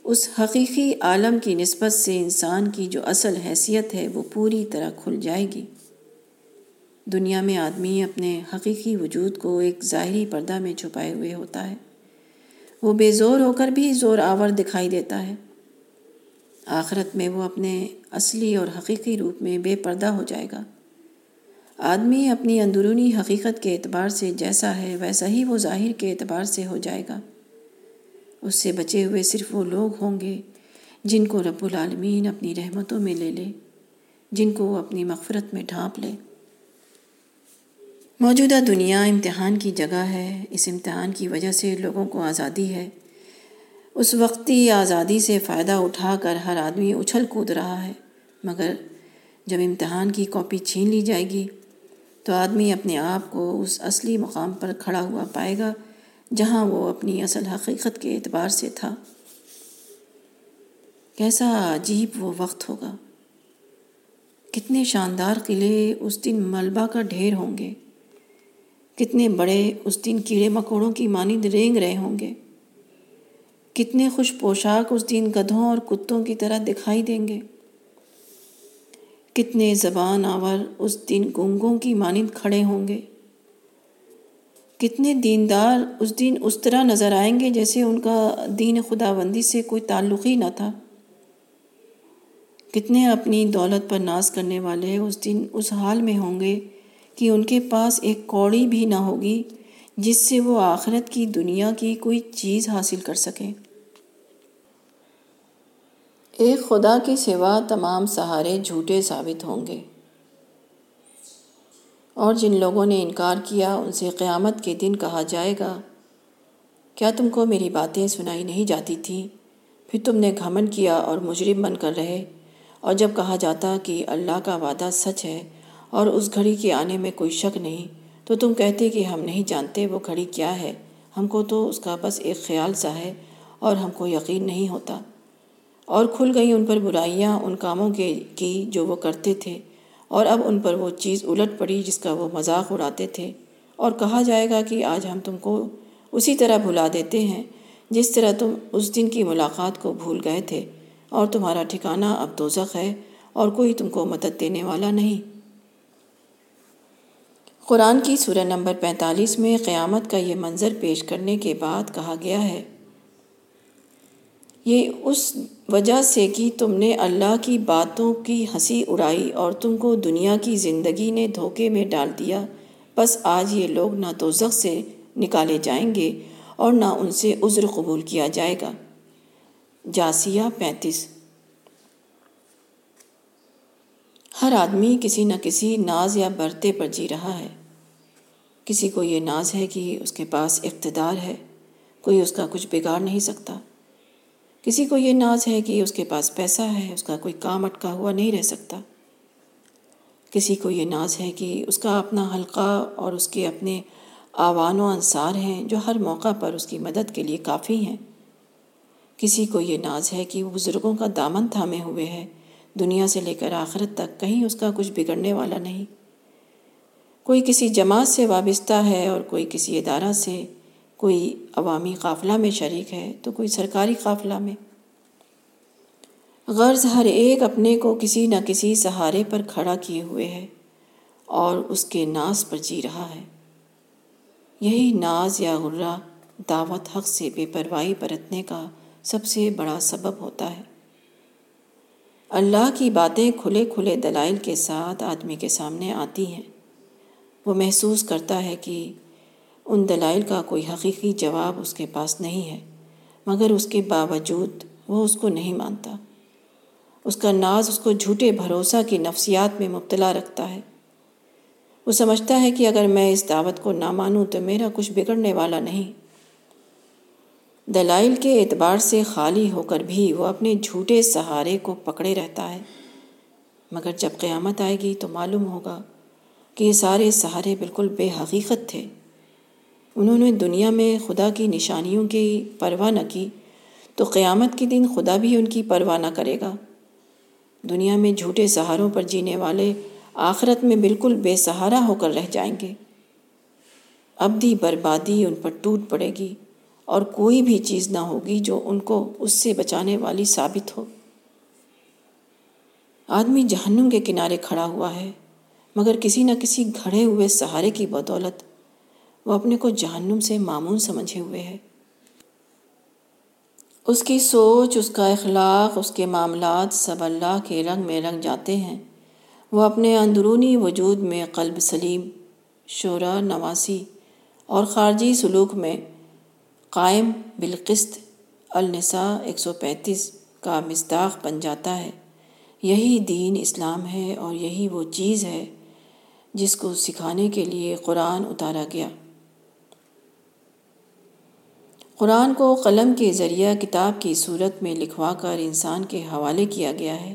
اس حقیقی عالم کی نسبت سے انسان کی جو اصل حیثیت ہے وہ پوری طرح کھل جائے گی۔ دنیا میں آدمی اپنے حقیقی وجود کو ایک ظاہری پردہ میں چھپائے ہوئے ہوتا ہے۔ وہ بے زور ہو کر بھی زور آور دکھائی دیتا ہے۔ آخرت میں وہ اپنے اصلی اور حقیقی روپ میں بے پردہ ہو جائے گا۔ آدمی اپنی اندرونی حقیقت کے اعتبار سے جیسا ہے، ویسا ہی وہ ظاہر کے اعتبار سے ہو جائے گا۔ اس سے بچے ہوئے صرف وہ لوگ ہوں گے جن کو رب العالمین اپنی رحمتوں میں لے لے، جن کو وہ اپنی مغفرت میں ڈھانپ لے۔ موجودہ دنیا امتحان کی جگہ ہے، اس امتحان کی وجہ سے لوگوں کو آزادی ہے۔ اس وقتی آزادی سے فائدہ اٹھا کر ہر آدمی اچھل کود رہا ہے، مگر جب امتحان کی کاپی چھین لی جائے گی تو آدمی اپنے آپ کو اس اصلی مقام پر کھڑا ہوا پائے گا، جہاں وہ اپنی اصل حقیقت کے اعتبار سے تھا۔ کیسا عجیب وہ وقت ہوگا۔ کتنے شاندار قلعے اس دن ملبہ کا ڈھیر ہوں گے۔ کتنے بڑے اس دن کیڑے مکوڑوں کی مانند رینگ رہے ہوں گے۔ کتنے خوش پوشاک اس دن گدھوں اور کتوں کی طرح دکھائی دیں گے۔ کتنے زبان آور اس دن گنگوں کی مانند کھڑے ہوں گے۔ کتنے دیندار اس دن اس طرح نظر آئیں گے جیسے ان کا دین خدا بندی سے کوئی تعلق ہی نہ تھا۔ کتنے اپنی دولت پر ناز کرنے والے اس دن اس حال میں ہوں گے کہ ان کے پاس ایک کوڑی بھی نہ ہوگی جس سے وہ آخرت کی دنیا کی کوئی چیز حاصل کر سکیں۔ ایک خدا کی سوا تمام سہارے جھوٹے ثابت ہوں گے۔ اور جن لوگوں نے انکار کیا ان سے قیامت کے دن کہا جائے گا، کیا تم کو میری باتیں سنائی نہیں جاتی تھیں؟ پھر تم نے گھمن کیا اور مجرم بن کر رہے، اور جب کہا جاتا کہ اللہ کا وعدہ سچ ہے اور اس گھڑی کے آنے میں کوئی شک نہیں۔ تو تم کہتے کہ ہم نہیں جانتے وہ گھڑی کیا ہے۔ ہم کو تو اس کا بس ایک خیال سا ہے اور ہم کو یقین نہیں ہوتا۔ اور کھل گئی ان پر برائیاں ان کاموں کے کی جو وہ کرتے تھے۔ اور اب ان پر وہ چیز الٹ پڑی جس کا وہ مذاق اڑاتے تھے۔ اور کہا جائے گا کہ آج ہم تم کو اسی طرح بھلا دیتے ہیں جس طرح تم اس دن کی ملاقات کو بھول گئے تھے۔ اور تمہارا ٹھکانہ اب دوزخ ہے اور کوئی تم کو مدد دینے والا نہیں۔ قرآن کی سورہ نمبر پینتالیس میں قیامت کا یہ منظر پیش کرنے کے بعد کہا گیا ہے۔ یہ اس وجہ سے کہ تم نے اللہ کی باتوں کی ہنسی اڑائی اور تم کو دنیا کی زندگی نے دھوکے میں ڈال دیا۔ بس آج یہ لوگ نہ تو سے نکالے جائیں گے اور نہ ان سے عذر قبول کیا جائے گا۔ جاسیہ پینتیس۔ ہر آدمی کسی نہ کسی ناز یا برتے پر جی رہا ہے۔ کسی کو یہ ناز ہے کہ اس کے پاس اقتدار ہے، کوئی اس کا کچھ بگاڑ نہیں سکتا۔ کسی کو یہ ناز ہے کہ اس کے پاس پیسہ ہے، اس کا کوئی کام اٹکا ہوا نہیں رہ سکتا۔ کسی کو یہ ناز ہے کہ اس کا اپنا حلقہ اور اس کے اپنے آوان و انصار ہیں جو ہر موقع پر اس کی مدد کے لیے کافی ہیں۔ کسی کو یہ ناز ہے کہ وہ بزرگوں کا دامن تھامے ہوئے ہے دنیا سے لے کر آخرت تک کہیں اس کا کچھ بگڑنے والا نہیں۔ کوئی کسی جماعت سے وابستہ ہے اور کوئی کسی ادارہ سے کوئی عوامی قافلہ میں شریک ہے تو کوئی سرکاری قافلہ میں۔ غرض ہر ایک اپنے کو کسی نہ کسی سہارے پر کھڑا کیے ہوئے ہے اور اس کے ناز پر جی رہا ہے۔ یہی ناز یا غرہ دعوت حق سے بے پرواہی برتنے کا سب سے بڑا سبب ہوتا ہے۔ اللہ کی باتیں کھلے کھلے دلائل کے ساتھ آدمی کے سامنے آتی ہیں۔ وہ محسوس کرتا ہے کہ ان دلائل کا کوئی حقیقی جواب اس کے پاس نہیں ہے، مگر اس کے باوجود وہ اس کو نہیں مانتا۔ اس کا ناز اس کو جھوٹے بھروسہ کی نفسیات میں مبتلا رکھتا ہے۔ وہ سمجھتا ہے کہ اگر میں اس دعوت کو نہ مانوں تو میرا کچھ بگڑنے والا نہیں۔ دلائل کے اعتبار سے خالی ہو کر بھی وہ اپنے جھوٹے سہارے کو پکڑے رہتا ہے۔ مگر جب قیامت آئے گی تو معلوم ہوگا کہ یہ سارے سہارے بالکل بے حقیقت تھے۔ انہوں نے دنیا میں خدا کی نشانیوں کی پرواہ نہ کی تو قیامت کے دن خدا بھی ان کی پرواہ نہ کرے گا۔ دنیا میں جھوٹے سہاروں پر جینے والے آخرت میں بالکل بے سہارا ہو کر رہ جائیں گے۔ ابدی بربادی ان پر ٹوٹ پڑے گی۔ اور کوئی بھی چیز نہ ہوگی جو ان کو اس سے بچانے والی ثابت ہو۔ آدمی جہنم کے کنارے کھڑا ہوا ہے، مگر کسی نہ کسی گھڑے ہوئے سہارے کی بدولت وہ اپنے کو جہنم سے معمون سمجھے ہوئے ہے۔ اس کی سوچ، اس کا اخلاق، اس کے معاملات سب اللہ کے رنگ میں رنگ جاتے ہیں۔ وہ اپنے اندرونی وجود میں قلب سلیم شعرا نواسی اور خارجی سلوک میں قائم بالقسط النساء ایک سو پینتیس کا مصداق بن جاتا ہے۔ یہی دین اسلام ہے اور یہی وہ چیز ہے جس کو سکھانے کے لیے قرآن اتارا گیا۔ قرآن کو قلم کے ذریعہ کتاب کی صورت میں لکھوا کر انسان کے حوالے کیا گیا ہے۔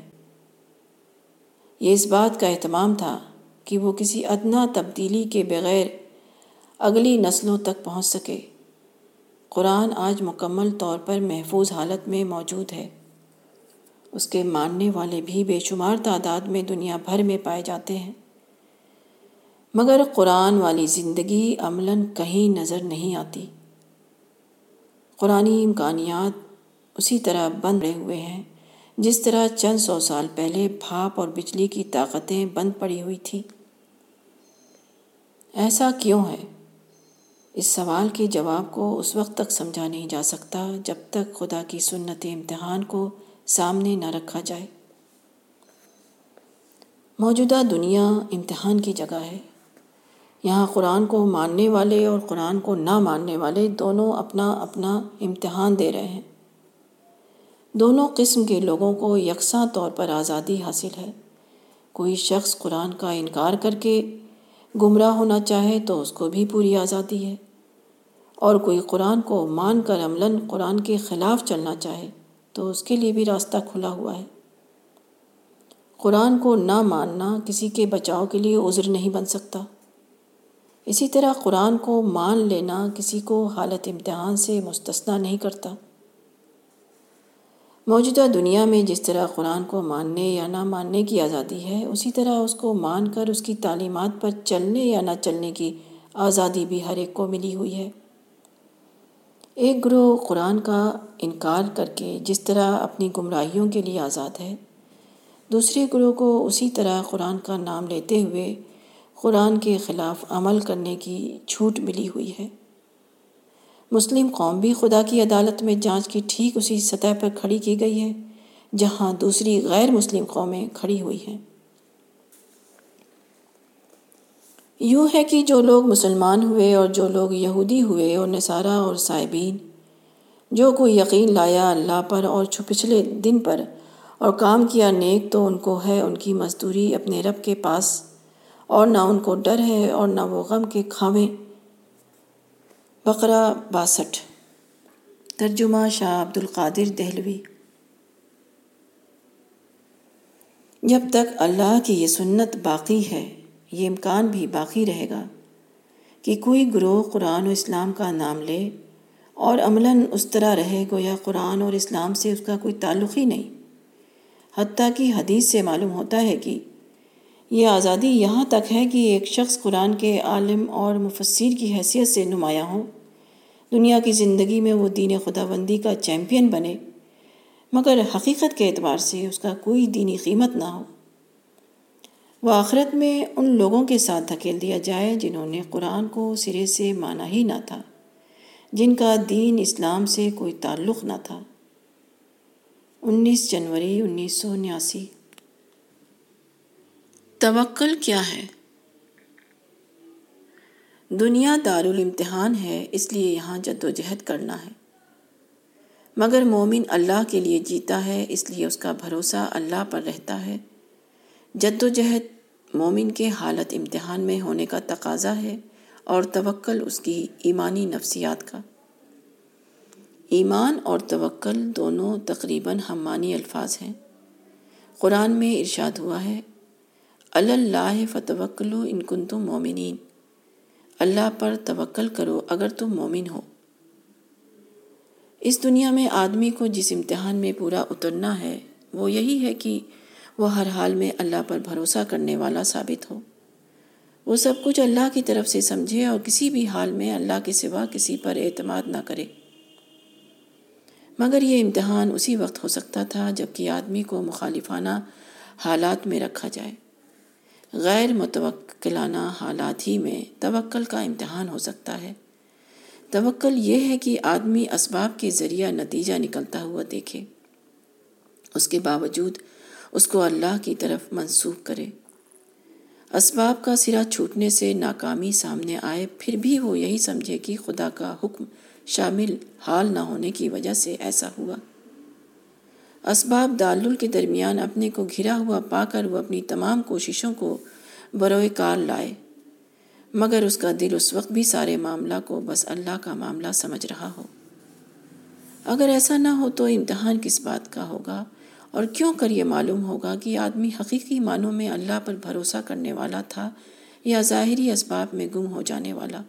یہ اس بات کا اہتمام تھا کہ وہ کسی ادنا تبدیلی کے بغیر اگلی نسلوں تک پہنچ سکے۔ قرآن آج مکمل طور پر محفوظ حالت میں موجود ہے۔ اس کے ماننے والے بھی بے شمار تعداد میں دنیا بھر میں پائے جاتے ہیں۔ مگر قرآن والی زندگی عملاً کہیں نظر نہیں آتی۔ قرآنی امکانیات اسی طرح بند رہے ہوئے ہیں، جس طرح چند سو سال پہلے بھاپ اور بجلی کی طاقتیں بند پڑی ہوئی تھیں۔ ایسا کیوں ہے؟ اس سوال کے جواب کو اس وقت تک سمجھا نہیں جا سکتا جب تک خدا کی سنت امتحان کو سامنے نہ رکھا جائے۔ موجودہ دنیا امتحان کی جگہ ہے۔ یہاں قرآن کو ماننے والے اور قرآن کو نہ ماننے والے دونوں اپنا اپنا امتحان دے رہے ہیں۔ دونوں قسم کے لوگوں کو یکساں طور پر آزادی حاصل ہے۔ کوئی شخص قرآن کا انکار کر کے گمراہ ہونا چاہے تو اس کو بھی پوری آزادی ہے۔ اور کوئی قرآن کو مان کر عملاً قرآن کے خلاف چلنا چاہے تو اس کے لیے بھی راستہ کھلا ہوا ہے۔ قرآن کو نہ ماننا کسی کے بچاؤ کے لیے عذر نہیں بن سکتا۔ اسی طرح قرآن کو مان لینا کسی کو حالت امتحان سے مستثنا نہیں کرتا۔ موجودہ دنیا میں جس طرح قرآن کو ماننے یا نہ ماننے کی آزادی ہے، اسی طرح اس کو مان کر اس کی تعلیمات پر چلنے یا نہ چلنے کی آزادی بھی ہر ایک کو ملی ہوئی ہے۔ ایک گروہ قرآن کا انکار کر کے جس طرح اپنی گمراہیوں کے لیے آزاد ہے، دوسرے گروہ کو اسی طرح قرآن کا نام لیتے ہوئے قرآن کے خلاف عمل کرنے کی چھوٹ ملی ہوئی ہے۔ مسلم قوم بھی خدا کی عدالت میں جانچ کی ٹھیک اسی سطح پر کھڑی کی گئی ہے، جہاں دوسری غیر مسلم قومیں کھڑی ہوئی ہیں۔ یوں ہے کہ جو لوگ مسلمان ہوئے اور جو لوگ یہودی ہوئے اور نصارہ اور صائبین، جو کوئی یقین لایا اللہ پر اور پچھلے دن پر اور کام کیا نیک تو ان کو ہے ان کی مزدوری اپنے رب کے پاس، اور نہ ان کو ڈر ہے اور نہ وہ غم کے کھاویں۔ بقرہ باسٹھ، ترجمہ شاہ عبد القادر دہلوی۔ جب تک اللہ کی یہ سنت باقی ہے، یہ امکان بھی باقی رہے گا کہ کوئی گروہ قرآن و اسلام کا نام لے اور عملاً اس طرح رہے گویا قرآن اور اسلام سے اس کا کوئی تعلق ہی نہیں۔ حتیٰ کہ حدیث سے معلوم ہوتا ہے کہ یہ آزادی یہاں تک ہے کہ ایک شخص قرآن کے عالم اور مفسر کی حیثیت سے نمایاں ہو۔ دنیا کی زندگی میں وہ دین خدا بندی کا چیمپئن بنے، مگر حقیقت کے اعتبار سے اس کا کوئی دینی قیمت نہ ہو۔ وہ آخرت میں ان لوگوں کے ساتھ دھکیل دیا جائے جنہوں نے قرآن کو سرے سے مانا ہی نہ تھا، جن کا دین اسلام سے کوئی تعلق نہ تھا۔ انیس جنوری انیس سو نیاسی توکل کیا ہے؟ دنیا دار الامتحان ہے، اس لیے یہاں جد و جہد کرنا ہے۔ مگر مومن اللہ کے لیے جیتا ہے، اس لیے اس کا بھروسہ اللہ پر رہتا ہے۔ جد و جہد مومن کے حالت امتحان میں ہونے کا تقاضا ہے اور توکل اس کی ایمانی نفسیات کا۔ ایمان اور توکل دونوں تقریباً ہم معنی الفاظ ہیں۔ قرآن میں ارشاد ہوا ہے، اللہ فتوکلو ان کن تم مومنین اللہ پر توکل کرو اگر تم مومن ہو۔ اس دنیا میں آدمی کو جس امتحان میں پورا اترنا ہے، وہ یہی ہے کہ وہ ہر حال میں اللہ پر بھروسہ کرنے والا ثابت ہو۔ وہ سب کچھ اللہ کی طرف سے سمجھے اور کسی بھی حال میں اللہ کے سوا کسی پر اعتماد نہ کرے۔ مگر یہ امتحان اسی وقت ہو سکتا تھا جبکہ آدمی کو مخالفانہ حالات میں رکھا جائے۔ غیر متوکلانہ حالات ہی میں توکل کا امتحان ہو سکتا ہے۔ توکل یہ ہے کہ آدمی اسباب کے ذریعہ نتیجہ نکلتا ہوا دیکھے۔ اس کے باوجود اس کو اللہ کی طرف منسوخ کرے۔ اسباب کا سرا چھوٹنے سے ناکامی سامنے آئے، پھر بھی وہ یہی سمجھے کہ خدا کا حکم شامل حال نہ ہونے کی وجہ سے ایسا ہوا۔ اسباب دالل کے درمیان اپنے کو گھرا ہوا پا کر وہ اپنی تمام کوششوں کو بروئے کار لائے۔ مگر اس کا دل اس وقت بھی سارے معاملہ کو بس اللہ کا معاملہ سمجھ رہا ہو۔ اگر ایسا نہ ہو تو امتحان کس بات کا ہوگا؟ اور کیوں کر یہ معلوم ہوگا کہ آدمی حقیقی معنوں میں اللہ پر بھروسہ کرنے والا تھا یا ظاہری اسباب میں گم ہو جانے والا؟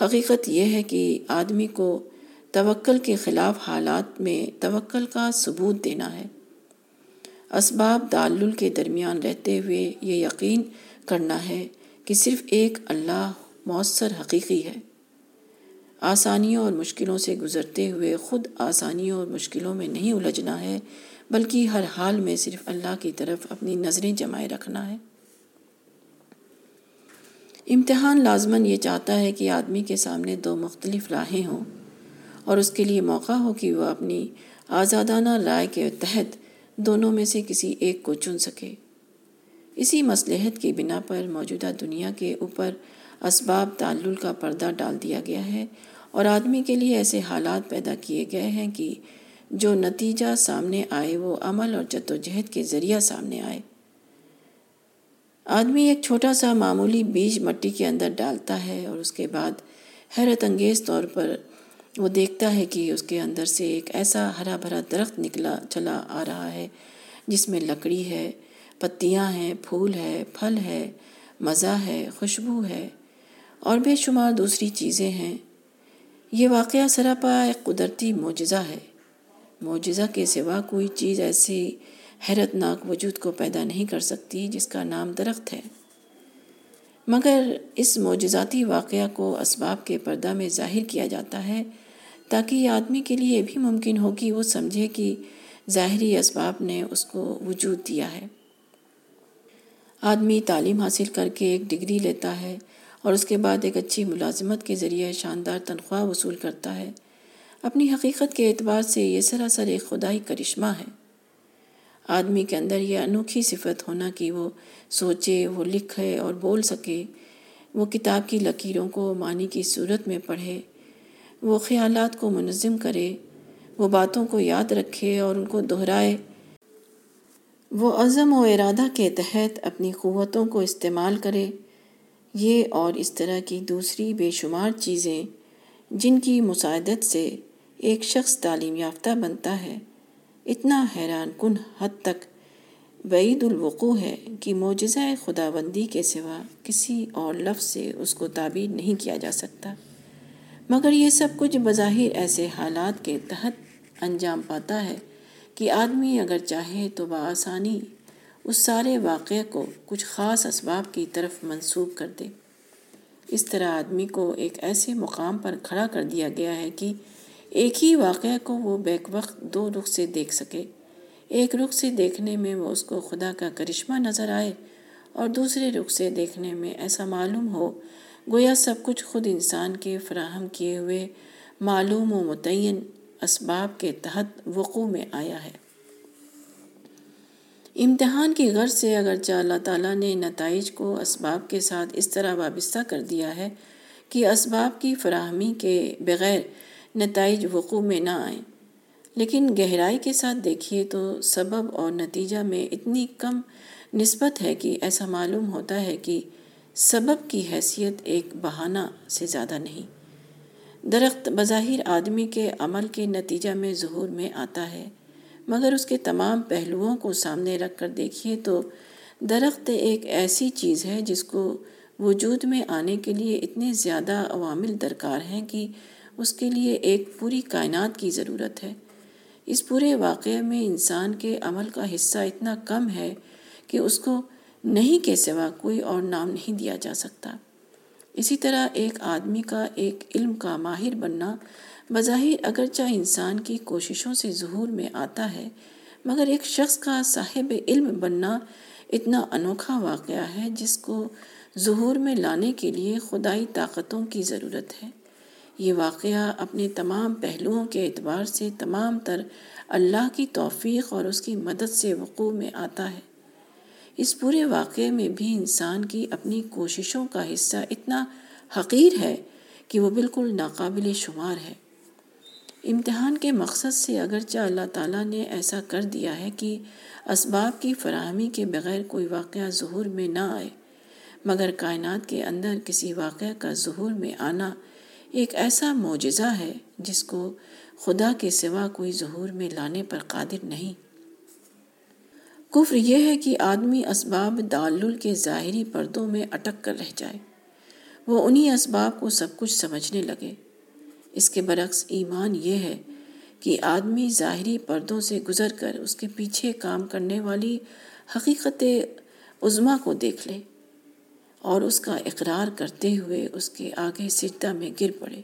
حقیقت یہ ہے کہ آدمی کو توکل کے خلاف حالات میں توکل کا ثبوت دینا ہے۔ اسباب دالل کے درمیان رہتے ہوئے یہ یقین کرنا ہے کہ صرف ایک اللہ مؤثر حقیقی ہے۔ آسانیوں اور مشکلوں سے گزرتے ہوئے خود آسانیوں اور مشکلوں میں نہیں الجھنا ہے، بلکہ ہر حال میں صرف اللہ کی طرف اپنی نظریں جمائے رکھنا ہے۔ امتحان لازماً یہ چاہتا ہے کہ آدمی کے سامنے دو مختلف راہیں ہوں۔ اور اس کے لیے موقع ہو کہ وہ اپنی آزادانہ رائے کے تحت دونوں میں سے کسی ایک کو چن سکے۔ اسی مصلحت کی بنا پر موجودہ دنیا کے اوپر اسباب تعلل کا پردہ ڈال دیا گیا ہے اور آدمی کے لیے ایسے حالات پیدا کیے گئے ہیں کہ جو نتیجہ سامنے آئے وہ عمل اور جد و جہد کے ذریعہ سامنے آئے۔ آدمی ایک چھوٹا سا معمولی بیج مٹی کے اندر ڈالتا ہے اور اس کے بعد حیرت انگیز طور پر وہ دیکھتا ہے کہ اس کے اندر سے ایک ایسا ہرا بھرا درخت نکلا، چلا آ رہا ہے، جس میں لکڑی ہے، پتیاں ہیں، پھول ہے، پھل ہے، مزہ ہے، خوشبو ہے اور بے شمار دوسری چیزیں ہیں۔ یہ واقعہ سراپا ایک قدرتی معجزہ ہے۔ معجزہ کے سوا کوئی چیز ایسی حیرت ناک وجود کو پیدا نہیں کر سکتی جس کا نام درخت ہے۔ مگر اس معجزاتی واقعہ کو اسباب کے پردہ میں ظاہر کیا جاتا ہے۔ تاکہ یہ آدمی کے لیے بھی ممکن ہو کہ وہ سمجھے کہ ظاہری اسباب نے اس کو وجود دیا ہے۔ آدمی تعلیم حاصل کر کے ایک ڈگری لیتا ہے اور اس کے بعد ایک اچھی ملازمت کے ذریعے شاندار تنخواہ وصول کرتا ہے۔ اپنی حقیقت کے اعتبار سے یہ سراسر ایک خدائی کرشمہ ہے۔ آدمی کے اندر یہ انوکھی صفت ہونا کہ وہ سوچے، وہ لکھے اور بول سکے۔ وہ کتاب کی لکیروں کو معنی کی صورت میں پڑھے۔ وہ خیالات کو منظم کرے، وہ باتوں کو یاد رکھے اور ان کو دہرائے۔ وہ عزم و ارادہ کے تحت اپنی قوتوں کو استعمال کرے۔ یہ اور اس طرح کی دوسری بے شمار چیزیں جن کی مساعدت سے ایک شخص تعلیم یافتہ بنتا ہے۔ اتنا حیران کن حد تک بعید الوقوع ہے کہ معجزہ خدا بندی کے سوا کسی اور لفظ سے اس کو تعبیر نہیں کیا جا سکتا۔ مگر یہ سب کچھ بظاہر ایسے حالات کے تحت انجام پاتا ہے کہ آدمی اگر چاہے تو بآسانی اس سارے واقعے کو کچھ خاص اسباب کی طرف منسوب کر دے۔ اس طرح آدمی کو ایک ایسے مقام پر کھڑا کر دیا گیا ہے کہ ایک ہی واقعہ کو وہ بیک وقت دو رخ سے دیکھ سکے۔ ایک رخ سے دیکھنے میں وہ اس کو خدا کا کرشمہ نظر آئے اور دوسرے رخ سے دیکھنے میں ایسا معلوم ہو گویا سب کچھ خود انسان کے فراہم کیے ہوئے معلوم و متعین اسباب کے تحت وقوع میں آیا ہے۔ امتحان کی غرض سے اگرچہ اللہ تعالیٰ نے نتائج کو اسباب کے ساتھ اس طرح وابستہ کر دیا ہے کہ اسباب کی فراہمی کے بغیر نتائج وقوع میں نہ آئیں، لیکن گہرائی کے ساتھ دیکھیے تو سبب اور نتیجہ میں اتنی کم نسبت ہے کہ ایسا معلوم ہوتا ہے کہ سبب کی حیثیت ایک بہانہ سے زیادہ نہیں۔ درخت بظاہر آدمی کے عمل کے نتیجہ میں ظہور میں آتا ہے، مگر اس کے تمام پہلوؤں کو سامنے رکھ کر دیکھیے تو درخت ایک ایسی چیز ہے جس کو وجود میں آنے کے لیے اتنے زیادہ عوامل درکار ہیں کہ اس کے لیے ایک پوری کائنات کی ضرورت ہے۔ اس پورے واقعے میں انسان کے عمل کا حصہ اتنا کم ہے کہ اس کو نہیں کے سوا کوئی اور نام نہیں دیا جا سکتا۔ اسی طرح ایک آدمی کا ایک علم کا ماہر بننا بظاہر اگرچہ انسان کی کوششوں سے ظہور میں آتا ہے، مگر ایک شخص کا صاحب علم بننا اتنا انوکھا واقعہ ہے جس کو ظہور میں لانے کے لیے خدائی طاقتوں کی ضرورت ہے۔ یہ واقعہ اپنے تمام پہلوؤں کے اعتبار سے تمام تر اللہ کی توفیق اور اس کی مدد سے وقوع میں آتا ہے۔ اس پورے واقعے میں بھی انسان کی اپنی کوششوں کا حصہ اتنا حقیر ہے کہ وہ بالکل ناقابل شمار ہے۔ امتحان کے مقصد سے اگرچہ اللہ تعالیٰ نے ایسا کر دیا ہے کہ اسباب کی فراہمی کے بغیر کوئی واقعہ ظہور میں نہ آئے، مگر کائنات کے اندر کسی واقعہ کا ظہور میں آنا ایک ایسا معجزہ ہے جس کو خدا کے سوا کوئی ظہور میں لانے پر قادر نہیں۔ کفر یہ ہے کہ آدمی اسباب دالل کے ظاہری پردوں میں اٹک کر رہ جائے۔ وہ انہی اسباب کو سب کچھ سمجھنے لگے۔ اس کے برعکس ایمان یہ ہے کہ آدمی ظاہری پردوں سے گزر کر اس کے پیچھے کام کرنے والی حقیقت عظما کو دیکھ لے اور اس کا اقرار کرتے ہوئے اس کے آگے سجدہ میں گر پڑے۔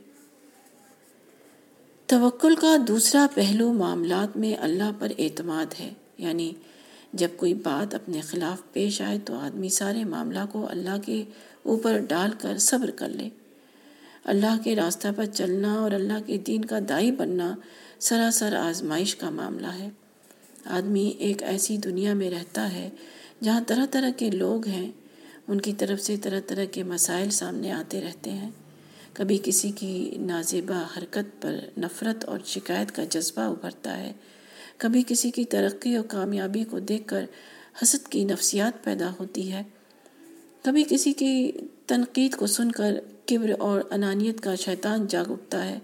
توکل کا دوسرا پہلو معاملات میں اللہ پر اعتماد ہے یعنی جب کوئی بات اپنے خلاف پیش آئے تو آدمی سارے معاملہ کو اللہ کے اوپر ڈال کر صبر کر لے۔ اللہ کے راستہ پر چلنا اور اللہ کے دین کا دائی بننا سراسر آزمائش کا معاملہ ہے۔ آدمی ایک ایسی دنیا میں رہتا ہے جہاں طرح طرح کے لوگ ہیں، ان کی طرف سے طرح طرح کے مسائل سامنے آتے رہتے ہیں۔ کبھی کسی کی نازیبہ حرکت پر نفرت اور شکایت کا جذبہ ابھرتا ہے۔ کبھی کسی کی ترقی اور کامیابی کو دیکھ کر حسد کی نفسیات پیدا ہوتی ہے۔ کبھی کسی کی تنقید کو سن کر کبر اور انانیت کا شیطان جاگ اٹھتا ہے۔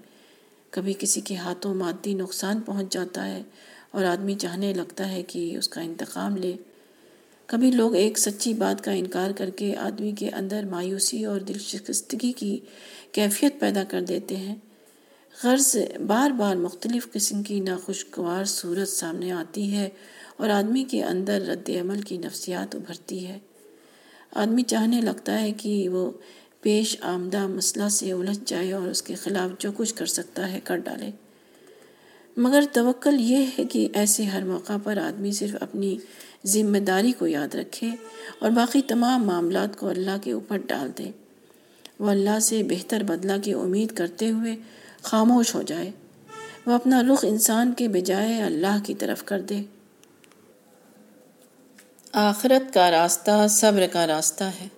کبھی کسی کے ہاتھوں مادی نقصان پہنچ جاتا ہے اور آدمی چاہنے لگتا ہے کہ اس کا انتقام لے۔ کبھی لوگ ایک سچی بات کا انکار کر کے آدمی کے اندر مایوسی اور دل شکستگی کی کیفیت پیدا کر دیتے ہیں۔ غرض بار بار مختلف قسم کی ناخوشگوار صورت سامنے آتی ہے اور آدمی کے اندر رد عمل کی نفسیات ابھرتی ہے۔ آدمی چاہنے لگتا ہے کہ وہ پیش آمدہ مسئلہ سے الجھ جائے اور اس کے خلاف جو کچھ کر سکتا ہے کر ڈالے۔ مگر توکل یہ ہے کہ ایسے ہر موقع پر آدمی صرف اپنی ذمہ داری کو یاد رکھے اور باقی تمام معاملات کو اللہ کے اوپر ڈال دے۔ وہ اللہ سے بہتر بدلہ کی امید کرتے ہوئے خاموش ہو جائے۔ وہ اپنا رخ انسان کے بجائے اللہ کی طرف کر دے۔ آخرت کا راستہ صبر کا راستہ ہے۔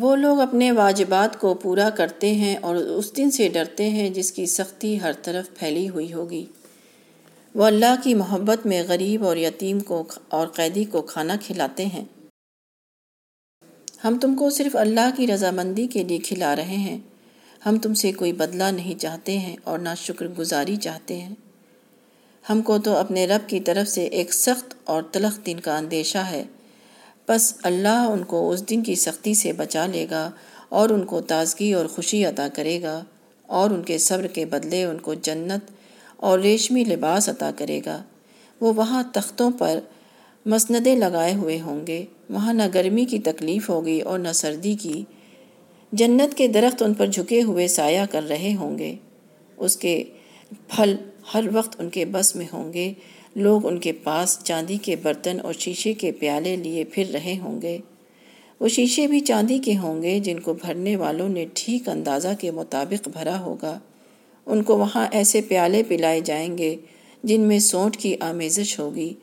وہ لوگ اپنے واجبات کو پورا کرتے ہیں اور اس دن سے ڈرتے ہیں جس کی سختی ہر طرف پھیلی ہوئی ہوگی۔ وہ اللہ کی محبت میں غریب اور یتیم کو اور قیدی کو کھانا کھلاتے ہیں۔ ہم تم کو صرف اللہ کی رضامندی کے لیے کھلا رہے ہیں۔ ہم تم سے کوئی بدلہ نہیں چاہتے ہیں اور نہ شکر گزاری چاہتے ہیں۔ ہم کو تو اپنے رب کی طرف سے ایک سخت اور تلخ دن کا اندیشہ ہے۔ بس اللہ ان کو اس دن کی سختی سے بچا لے گا اور ان کو تازگی اور خوشی عطا کرے گا اور ان کے صبر کے بدلے ان کو جنت اور ریشمی لباس عطا کرے گا۔ وہ وہاں تختوں پر مسندیں لگائے ہوئے ہوں گے۔ وہاں نہ گرمی کی تکلیف ہوگی اور نہ سردی کی جنت کے درخت ان پر جھکے ہوئے سایہ کر رہے ہوں گے۔ اس کے پھل ہر وقت ان کے بس میں ہوں گے۔ لوگ ان کے پاس چاندی کے برتن اور شیشے کے پیالے لیے پھر رہے ہوں گے۔ وہ شیشے بھی چاندی کے ہوں گے جن کو بھرنے والوں نے ٹھیک اندازہ کے مطابق بھرا ہوگا۔ ان کو وہاں ایسے پیالے پلائے جائیں گے جن میں سونٹ کی آمیزش ہوگی۔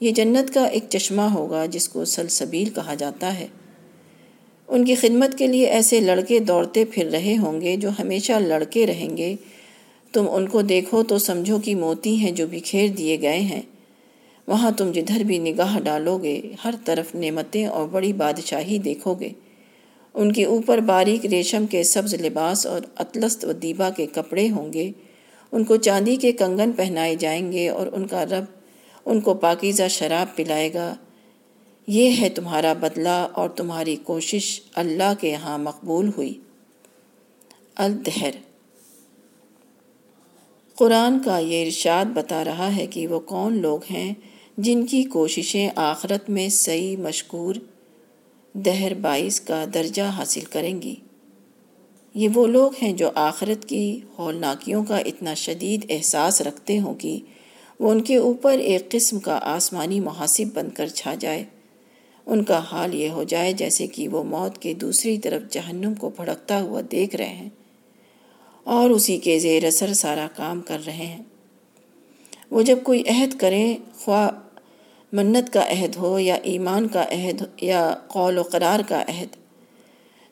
یہ جنت کا ایک چشمہ ہوگا جس کو سلسبیل کہا جاتا ہے۔ ان کی خدمت کے لیے ایسے لڑکے دوڑتے پھر رہے ہوں گے جو ہمیشہ لڑکے رہیں گے۔ تم ان کو دیکھو تو سمجھو کہ موتی ہیں جو بکھیر دیے گئے ہیں۔ وہاں تم جدھر بھی نگاہ ڈالو گے، ہر طرف نعمتیں اور بڑی بادشاہی دیکھو گے۔ ان کے اوپر باریک ریشم کے سبز لباس اور اطلست و دیبا کے کپڑے ہوں گے۔ ان کو چاندی کے کنگن پہنائے جائیں گے اور ان کا رب ان کو پاکیزہ شراب پلائے گا۔ یہ ہے تمہارا بدلہ اور تمہاری کوشش اللہ کے ہاں مقبول ہوئی۔ الدہر۔ قرآن کا یہ ارشاد بتا رہا ہے کہ وہ کون لوگ ہیں جن کی کوششیں آخرت میں صحیح مشکور دہر باعث کا درجہ حاصل کریں گی۔ یہ وہ لوگ ہیں جو آخرت کی ہولناکیوں کا اتنا شدید احساس رکھتے ہوں کہ وہ ان کے اوپر ایک قسم کا آسمانی محاسب بن کر چھا جائے۔ ان کا حال یہ ہو جائے جیسے کہ وہ موت کے دوسری طرف جہنم کو بھڑکتا ہوا دیکھ رہے ہیں اور اسی کے زیر اثر سارا کام کر رہے ہیں۔ وہ جب کوئی عہد کریں خواہ منت کا عہد ہو یا ایمان کا عہد یا قول و قرار کا عہد،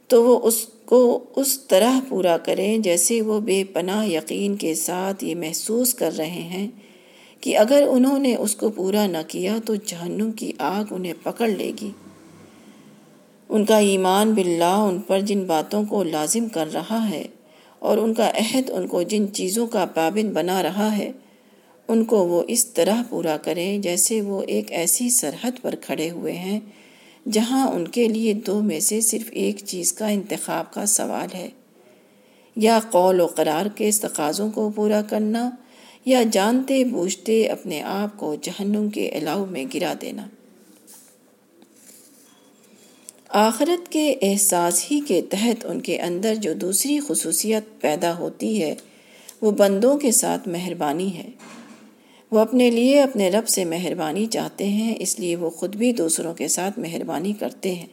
تو وہ اس کو اس طرح پورا کریں جیسے وہ بے پناہ یقین کے ساتھ یہ محسوس کر رہے ہیں۔ کہ اگر انہوں نے اس کو پورا نہ کیا تو جہنم کی آگ انہیں پکڑ لے گی۔ ان کا ایمان باللہ ان پر جن باتوں کو لازم کر رہا ہے اور ان کا عہد ان کو جن چیزوں کا پابند بنا رہا ہے، ان کو وہ اس طرح پورا کریں جیسے وہ ایک ایسی سرحد پر کھڑے ہوئے ہیں، جہاں ان کے لیے دو میں سے صرف ایک چیز کا انتخاب کا سوال ہے۔ یا قول و قرار کے استقاضوں کو پورا کرنا یا جانتے بوجھتے اپنے آپ کو جہنم کے علاؤ میں گرا دینا۔ آخرت کے احساس ہی کے تحت ان کے اندر جو دوسری خصوصیت پیدا ہوتی ہے، وہ بندوں کے ساتھ مہربانی ہے۔ وہ اپنے لیے اپنے رب سے مہربانی چاہتے ہیں، اس لیے وہ خود بھی دوسروں کے ساتھ مہربانی کرتے ہیں۔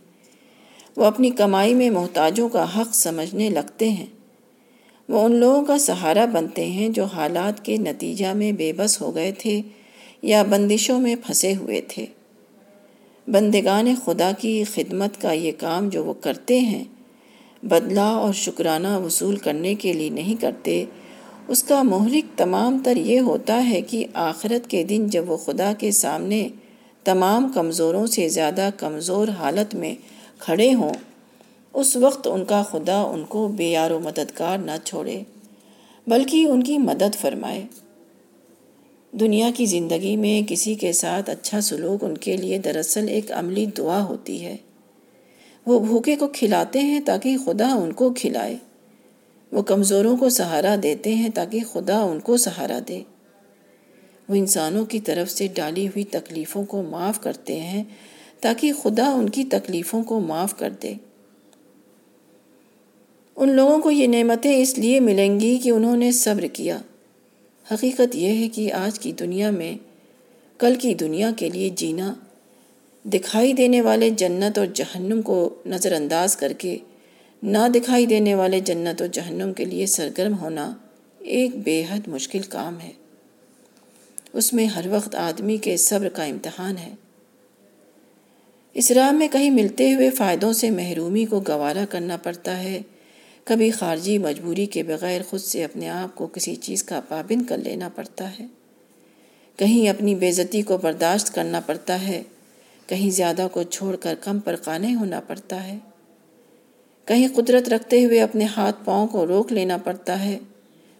وہ اپنی کمائی میں محتاجوں کا حق سمجھنے لگتے ہیں۔ وہ ان لوگوں کا سہارا بنتے ہیں جو حالات کے نتیجہ میں بے بس ہو گئے تھے یا بندشوں میں پھنسے ہوئے تھے۔ بندگان خدا کی خدمت کا یہ کام جو وہ کرتے ہیں، بدلہ اور شکرانہ وصول کرنے کے لیے نہیں کرتے، اس کا محرک تمام تر یہ ہوتا ہے کہ آخرت کے دن جب وہ خدا کے سامنے تمام کمزوروں سے زیادہ کمزور حالت میں کھڑے ہوں اس وقت ان کا خدا ان کو بے یار و مددگار نہ چھوڑے، بلکہ ان کی مدد فرمائے۔ دنیا کی زندگی میں کسی کے ساتھ اچھا سلوک ان کے لیے دراصل ایک عملی دعا ہوتی ہے۔ وہ بھوکے کو کھلاتے ہیں تاکہ خدا ان کو کھلائے۔ وہ کمزوروں کو سہارا دیتے ہیں تاکہ خدا ان کو سہارا دے۔ وہ انسانوں کی طرف سے ڈالی ہوئی تکلیفوں کو معاف کرتے ہیں تاکہ خدا ان کی تکلیفوں کو معاف کر دے۔ ان لوگوں کو یہ نعمتیں اس لیے ملیں گی کہ انہوں نے صبر کیا۔ حقیقت یہ ہے کہ آج کی دنیا میں، کل کی دنیا کے لیے جینا، دکھائی دینے والے جنت اور جہنم کو نظر انداز کر کے نہ دکھائی دینے والے جنت اور جہنم کے لیے سرگرم ہونا ایک بے حد مشکل کام ہے۔ اس میں ہر وقت آدمی کے صبر کا امتحان ہے۔ اس راہ میں کہیں ملتے ہوئے فائدوں سے محرومی کو گوارا کرنا پڑتا ہے۔ کبھی خارجی مجبوری کے بغیر خود سے اپنے آپ کو کسی چیز کا پابند کر لینا پڑتا ہے۔ کہیں اپنی بےزتی کو برداشت کرنا پڑتا ہے۔ کہیں زیادہ کو چھوڑ کر کم پر قانے ہونا پڑتا ہے۔ کہیں قدرت رکھتے ہوئے اپنے ہاتھ پاؤں کو روک لینا پڑتا ہے۔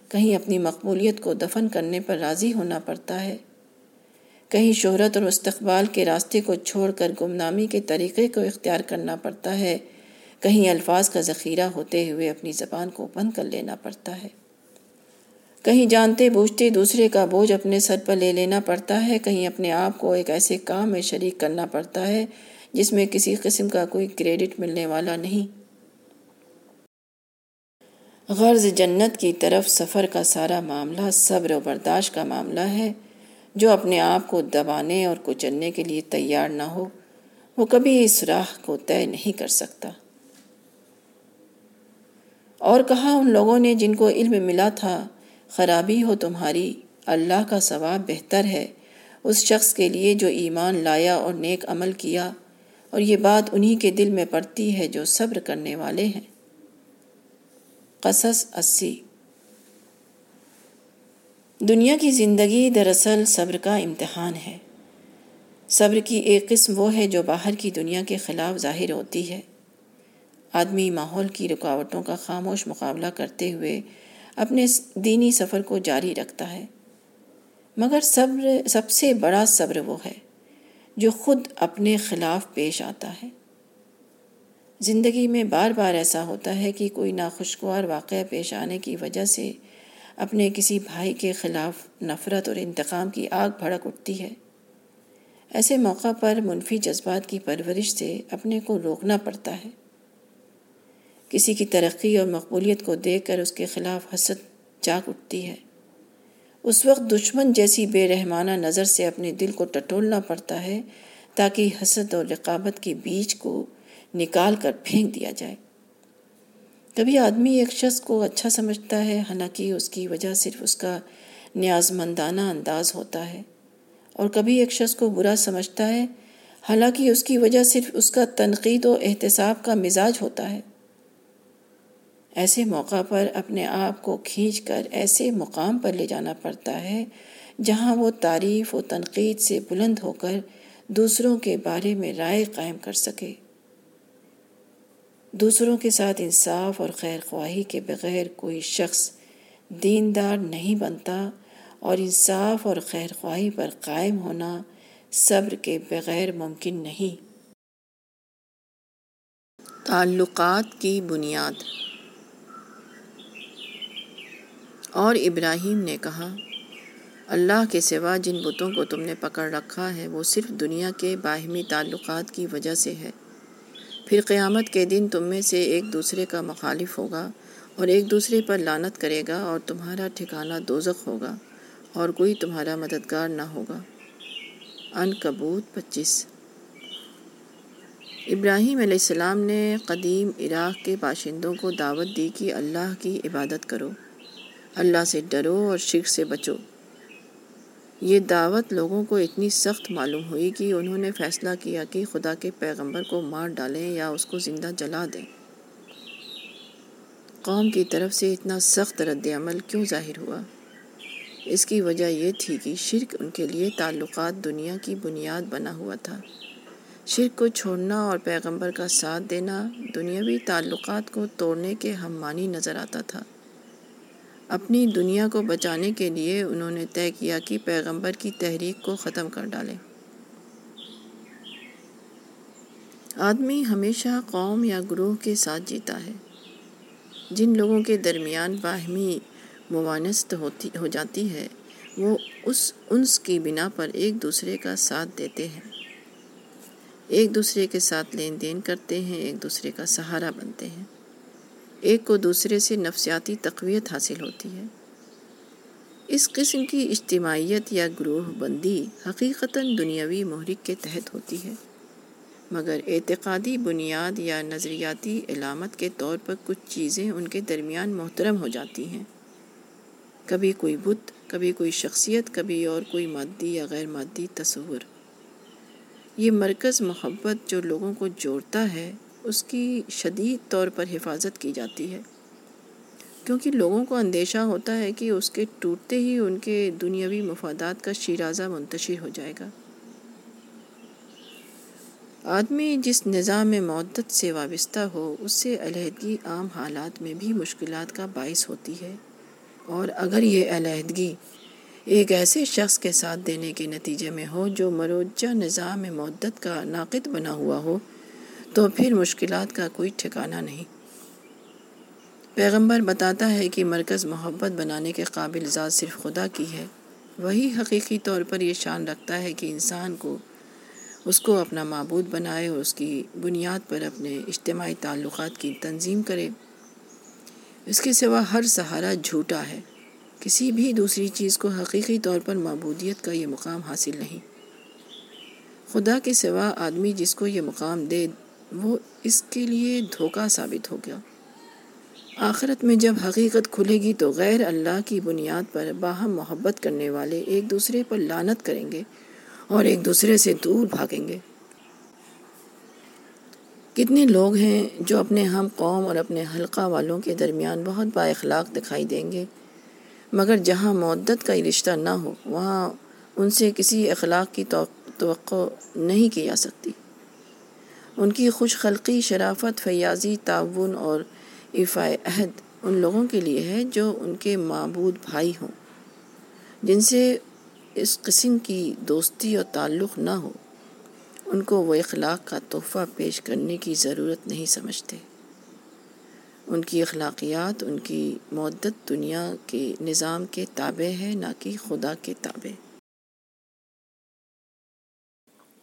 کہیں اپنی مقبولیت کو دفن کرنے پر راضی ہونا پڑتا ہے۔ کہیں شہرت اور استقبال کے راستے کو چھوڑ کر گمنامی کے طریقے کو اختیار کرنا پڑتا ہے۔ کہیں الفاظ کا ذخیرہ ہوتے ہوئے اپنی زبان کو بند کر لینا پڑتا ہے۔ کہیں جانتے بوجھتے دوسرے کا بوجھ اپنے سر پر لے لینا پڑتا ہے۔ کہیں اپنے آپ کو ایک ایسے کام میں شریک کرنا پڑتا ہے جس میں کسی قسم کا کوئی کریڈٹ ملنے والا نہیں۔ غرض جنت کی طرف سفر کا سارا معاملہ صبر و برداشت کا معاملہ ہے۔ جو اپنے آپ کو دبانے اور کچلنے کے لیے تیار نہ ہو، وہ کبھی اس راہ کو طے نہیں کر سکتا۔ اور کہا ان لوگوں نے جن کو علم ملا تھا، خرابی ہو تمہاری، اللہ کا ثواب بہتر ہے۔ اس شخص کے لیے جو ایمان لایا اور نیک عمل کیا، اور یہ بات انہی کے دل میں پڑتی ہے جو صبر کرنے والے ہیں۔ قصص اسی۔ دنیا کی زندگی دراصل صبر کا امتحان ہے۔ صبر کی ایک قسم وہ ہے جو باہر کی دنیا کے خلاف ظاہر ہوتی ہے۔ آدمی ماحول کی رکاوٹوں کا خاموش مقابلہ کرتے ہوئے اپنے دینی سفر کو جاری رکھتا ہے۔ مگر صبر، سب سے بڑا صبر وہ ہے جو خود اپنے خلاف پیش آتا ہے۔ زندگی میں بار بار ایسا ہوتا ہے کہ کوئی ناخوشگوار واقعہ پیش آنے کی وجہ سے اپنے کسی بھائی کے خلاف نفرت اور انتقام کی آگ بھڑک اٹھتی ہے۔ ایسے موقع پر منفی جذبات کی پرورش سے اپنے کو روکنا پڑتا ہے۔ کسی کی ترقی اور مقبولیت کو دیکھ کر اس کے خلاف حسد جاگ اٹھتی ہے۔ اس وقت دشمن جیسی بے رحمانہ نظر سے اپنے دل کو ٹٹولنا پڑتا ہے تاکہ حسد اور رقابت کے بیچ کو نکال کر پھینک دیا جائے۔ کبھی آدمی ایک شخص کو اچھا سمجھتا ہے، حالانکہ اس کی وجہ صرف اس کا نیاز مندانہ انداز ہوتا ہے۔ اور کبھی ایک شخص کو برا سمجھتا ہے، حالانکہ اس کی وجہ صرف اس کا تنقید و احتساب کا مزاج ہوتا ہے۔ ایسے موقع پر اپنے آپ کو کھینچ کر ایسے مقام پر لے جانا پڑتا ہے جہاں وہ تعریف و تنقید سے بلند ہو کر دوسروں کے بارے میں رائے قائم کر سکے۔ دوسروں کے ساتھ انصاف اور خیر خواہی کے بغیر کوئی شخص دیندار نہیں بنتا اور انصاف اور خیر خواہی پر قائم ہونا صبر کے بغیر ممکن نہیں۔ تعلقات کی بنیاد اور ابراہیم نے کہا، اللہ کے سوا جن بتوں کو تم نے پکڑ رکھا ہے، وہ صرف دنیا کے باہمی تعلقات کی وجہ سے ہے۔ پھر قیامت کے دن تم میں سے ایک دوسرے کا مخالف ہوگا اور ایک دوسرے پر لانت کرے گا اور تمہارا ٹھکانہ دوزخ ہوگا اور کوئی تمہارا مددگار نہ ہوگا۔ ان کبوت پچیس۔ ابراہیم علیہ السلام نے قدیم عراق کے باشندوں کو دعوت دی کہ اللہ کی عبادت کرو۔ اللہ سے ڈرو اور شرک سے بچو۔ یہ دعوت لوگوں کو اتنی سخت معلوم ہوئی کہ انہوں نے فیصلہ کیا کہ خدا کے پیغمبر کو مار ڈالیں یا اس کو زندہ جلا دیں۔ قوم کی طرف سے اتنا سخت رد عمل کیوں ظاہر ہوا؟ اس کی وجہ یہ تھی کہ شرک ان کے لیے تعلقات دنیا کی بنیاد بنا ہوا تھا۔ شرک کو چھوڑنا اور پیغمبر کا ساتھ دینا دنیاوی تعلقات کو توڑنے کے ہم معنی نظر آتا تھا۔ اپنی دنیا کو بچانے کے لیے انہوں نے طے کیا کہ پیغمبر کی تحریک کو ختم کر ڈالیں۔ آدمی ہمیشہ قوم یا گروہ کے ساتھ جیتا ہے۔ جن لوگوں کے درمیان باہمی موانست ہوتی، ہو جاتی ہے، وہ اس، انس کی بنا پر ایک دوسرے کا ساتھ دیتے ہیں۔ ایک دوسرے کے ساتھ لین دین کرتے ہیں، ایک دوسرے کا سہارا بنتے ہیں۔ ایک کو دوسرے سے نفسیاتی تقویت حاصل ہوتی ہے۔ اس قسم کی اجتماعیت یا گروہ بندی حقیقتاً دنیاوی محرک کے تحت ہوتی ہے۔ مگر اعتقادی بنیاد یا نظریاتی علامت کے طور پر کچھ چیزیں ان کے درمیان محترم ہو جاتی ہیں۔ کبھی کوئی بت، کبھی کوئی شخصیت، کبھی اور کوئی مادی یا غیر مادی تصور۔ یہ مرکز محبت جو لوگوں کو جوڑتا ہے اس کی شدید طور پر حفاظت کی جاتی ہے۔ کیونکہ لوگوں کو اندیشہ ہوتا ہے کہ اس کے ٹوٹتے ہی ان کے دنیاوی مفادات کا شیرازہ منتشر ہو جائے گا۔ آدمی جس نظام معدت سے وابستہ ہو، اس سے علیحدگی عام حالات میں بھی مشکلات کا باعث ہوتی ہے۔ اور اگر یہ علیحدگی ایک ایسے شخص کے ساتھ دینے کے نتیجے میں ہو جو مروجہ نظام معدت کا ناقد بنا ہوا ہو تو پھر مشکلات کا کوئی ٹھکانہ نہیں۔ پیغمبر بتاتا ہے کہ مرکز محبت بنانے کے قابل ذات صرف خدا کی ہے۔ وہی حقیقی طور پر یہ شان رکھتا ہے کہ انسان کو اس کو اپنا معبود بنائے اور اس کی بنیاد پر اپنے اجتماعی تعلقات کی تنظیم کرے۔ اس کے سوا ہر سہارا جھوٹا ہے۔ کسی بھی دوسری چیز کو حقیقی طور پر معبودیت کا یہ مقام حاصل نہیں۔ خدا کے سوا آدمی جس کو یہ مقام دے وہ اس کے لیے دھوکہ ثابت ہو گیا۔ آخرت میں جب حقیقت کھلے گی تو غیر اللہ کی بنیاد پر باہم محبت کرنے والے ایک دوسرے پر لانت کریں گے اور ایک دوسرے سے دور بھاگیں گے۔ کتنے لوگ ہیں جو اپنے ہم قوم اور اپنے حلقہ والوں کے درمیان بہت با اخلاق دکھائی دیں گے، مگر جہاں معدت کا رشتہ نہ ہو، وہاں ان سے کسی اخلاق کی توقع نہیں کی جا سکتی۔ ان کی خوش خلقی، شرافت، فیاضی، تعاون اور افاع عہد ان لوگوں کے لیے ہے جو ان کے معبود بھائی ہوں۔ جن سے اس قسم کی دوستی اور تعلق نہ ہو، ان کو وہ اخلاق کا تحفہ پیش کرنے کی ضرورت نہیں سمجھتے۔ ان کی اخلاقیات، ان کی معدت دنیا کے نظام کے تابع ہے نہ کہ خدا کے تابع۔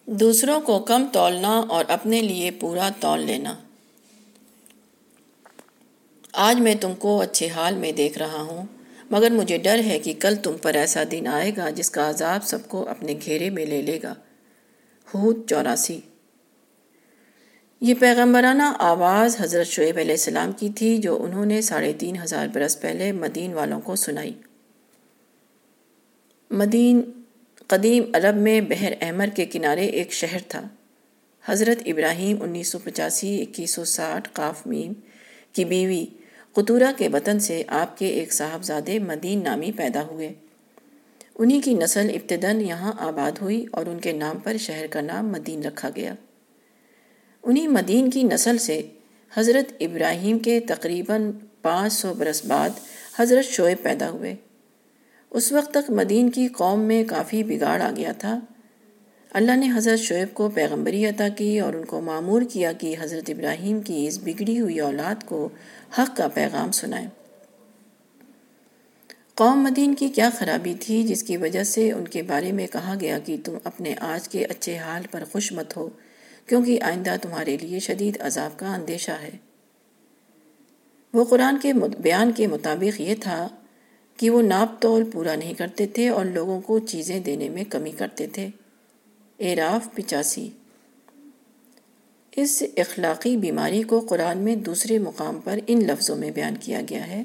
دوسروں کو کم تولنا اور اپنے لیے پورا تول لینا۔ آج میں تم کو اچھے حال میں دیکھ رہا ہوں، مگر مجھے ڈر ہے کہ کل تم پر ایسا دن آئے گا جس کا عذاب سب کو اپنے گھیرے میں لے لے گا۔ حود چوراسی۔ یہ پیغمبرانہ آواز حضرت شعیب علیہ السلام کی تھی جو انہوں نے ساڑھے تین ہزار برس پہلے مدین والوں کو سنائی۔ مدین قدیم عرب میں بحر احمر کے کنارے ایک شہر تھا۔ حضرت ابراہیم انیس سو پچاسی اکیس سو ساٹھ قاف میم کی بیوی قطورہ کے وطن سے آپ کے ایک صاحبزادے مدین نامی پیدا ہوئے۔ انہی کی نسل ابتداً یہاں آباد ہوئی اور ان کے نام پر شہر کا نام مدین رکھا گیا۔ انہی مدین کی نسل سے حضرت ابراہیم کے تقریباً پانچ سو برس بعد حضرت شعیب پیدا ہوئے۔ اس وقت تک مدین کی قوم میں کافی بگاڑ آ گیا تھا۔ اللہ نے حضرت شعیب کو پیغمبری عطا کی اور ان کو معمور کیا کہ حضرت ابراہیم کی اس بگڑی ہوئی اولاد کو حق کا پیغام سنائیں۔ قوم مدین کی کیا خرابی تھی جس کی وجہ سے ان کے بارے میں کہا گیا کہ تم اپنے آج کے اچھے حال پر خوش مت ہو، کیونکہ آئندہ تمہارے لیے شدید عذاب کا اندیشہ ہے۔ وہ قرآن کے بیان کے مطابق یہ تھا کہ وہ ناپ تول پورا نہیں کرتے تھے اور لوگوں کو چیزیں دینے میں کمی کرتے تھے۔ اعراف پچاسی۔ اس اخلاقی بیماری کو قرآن میں دوسرے مقام پر ان لفظوں میں بیان کیا گیا ہے۔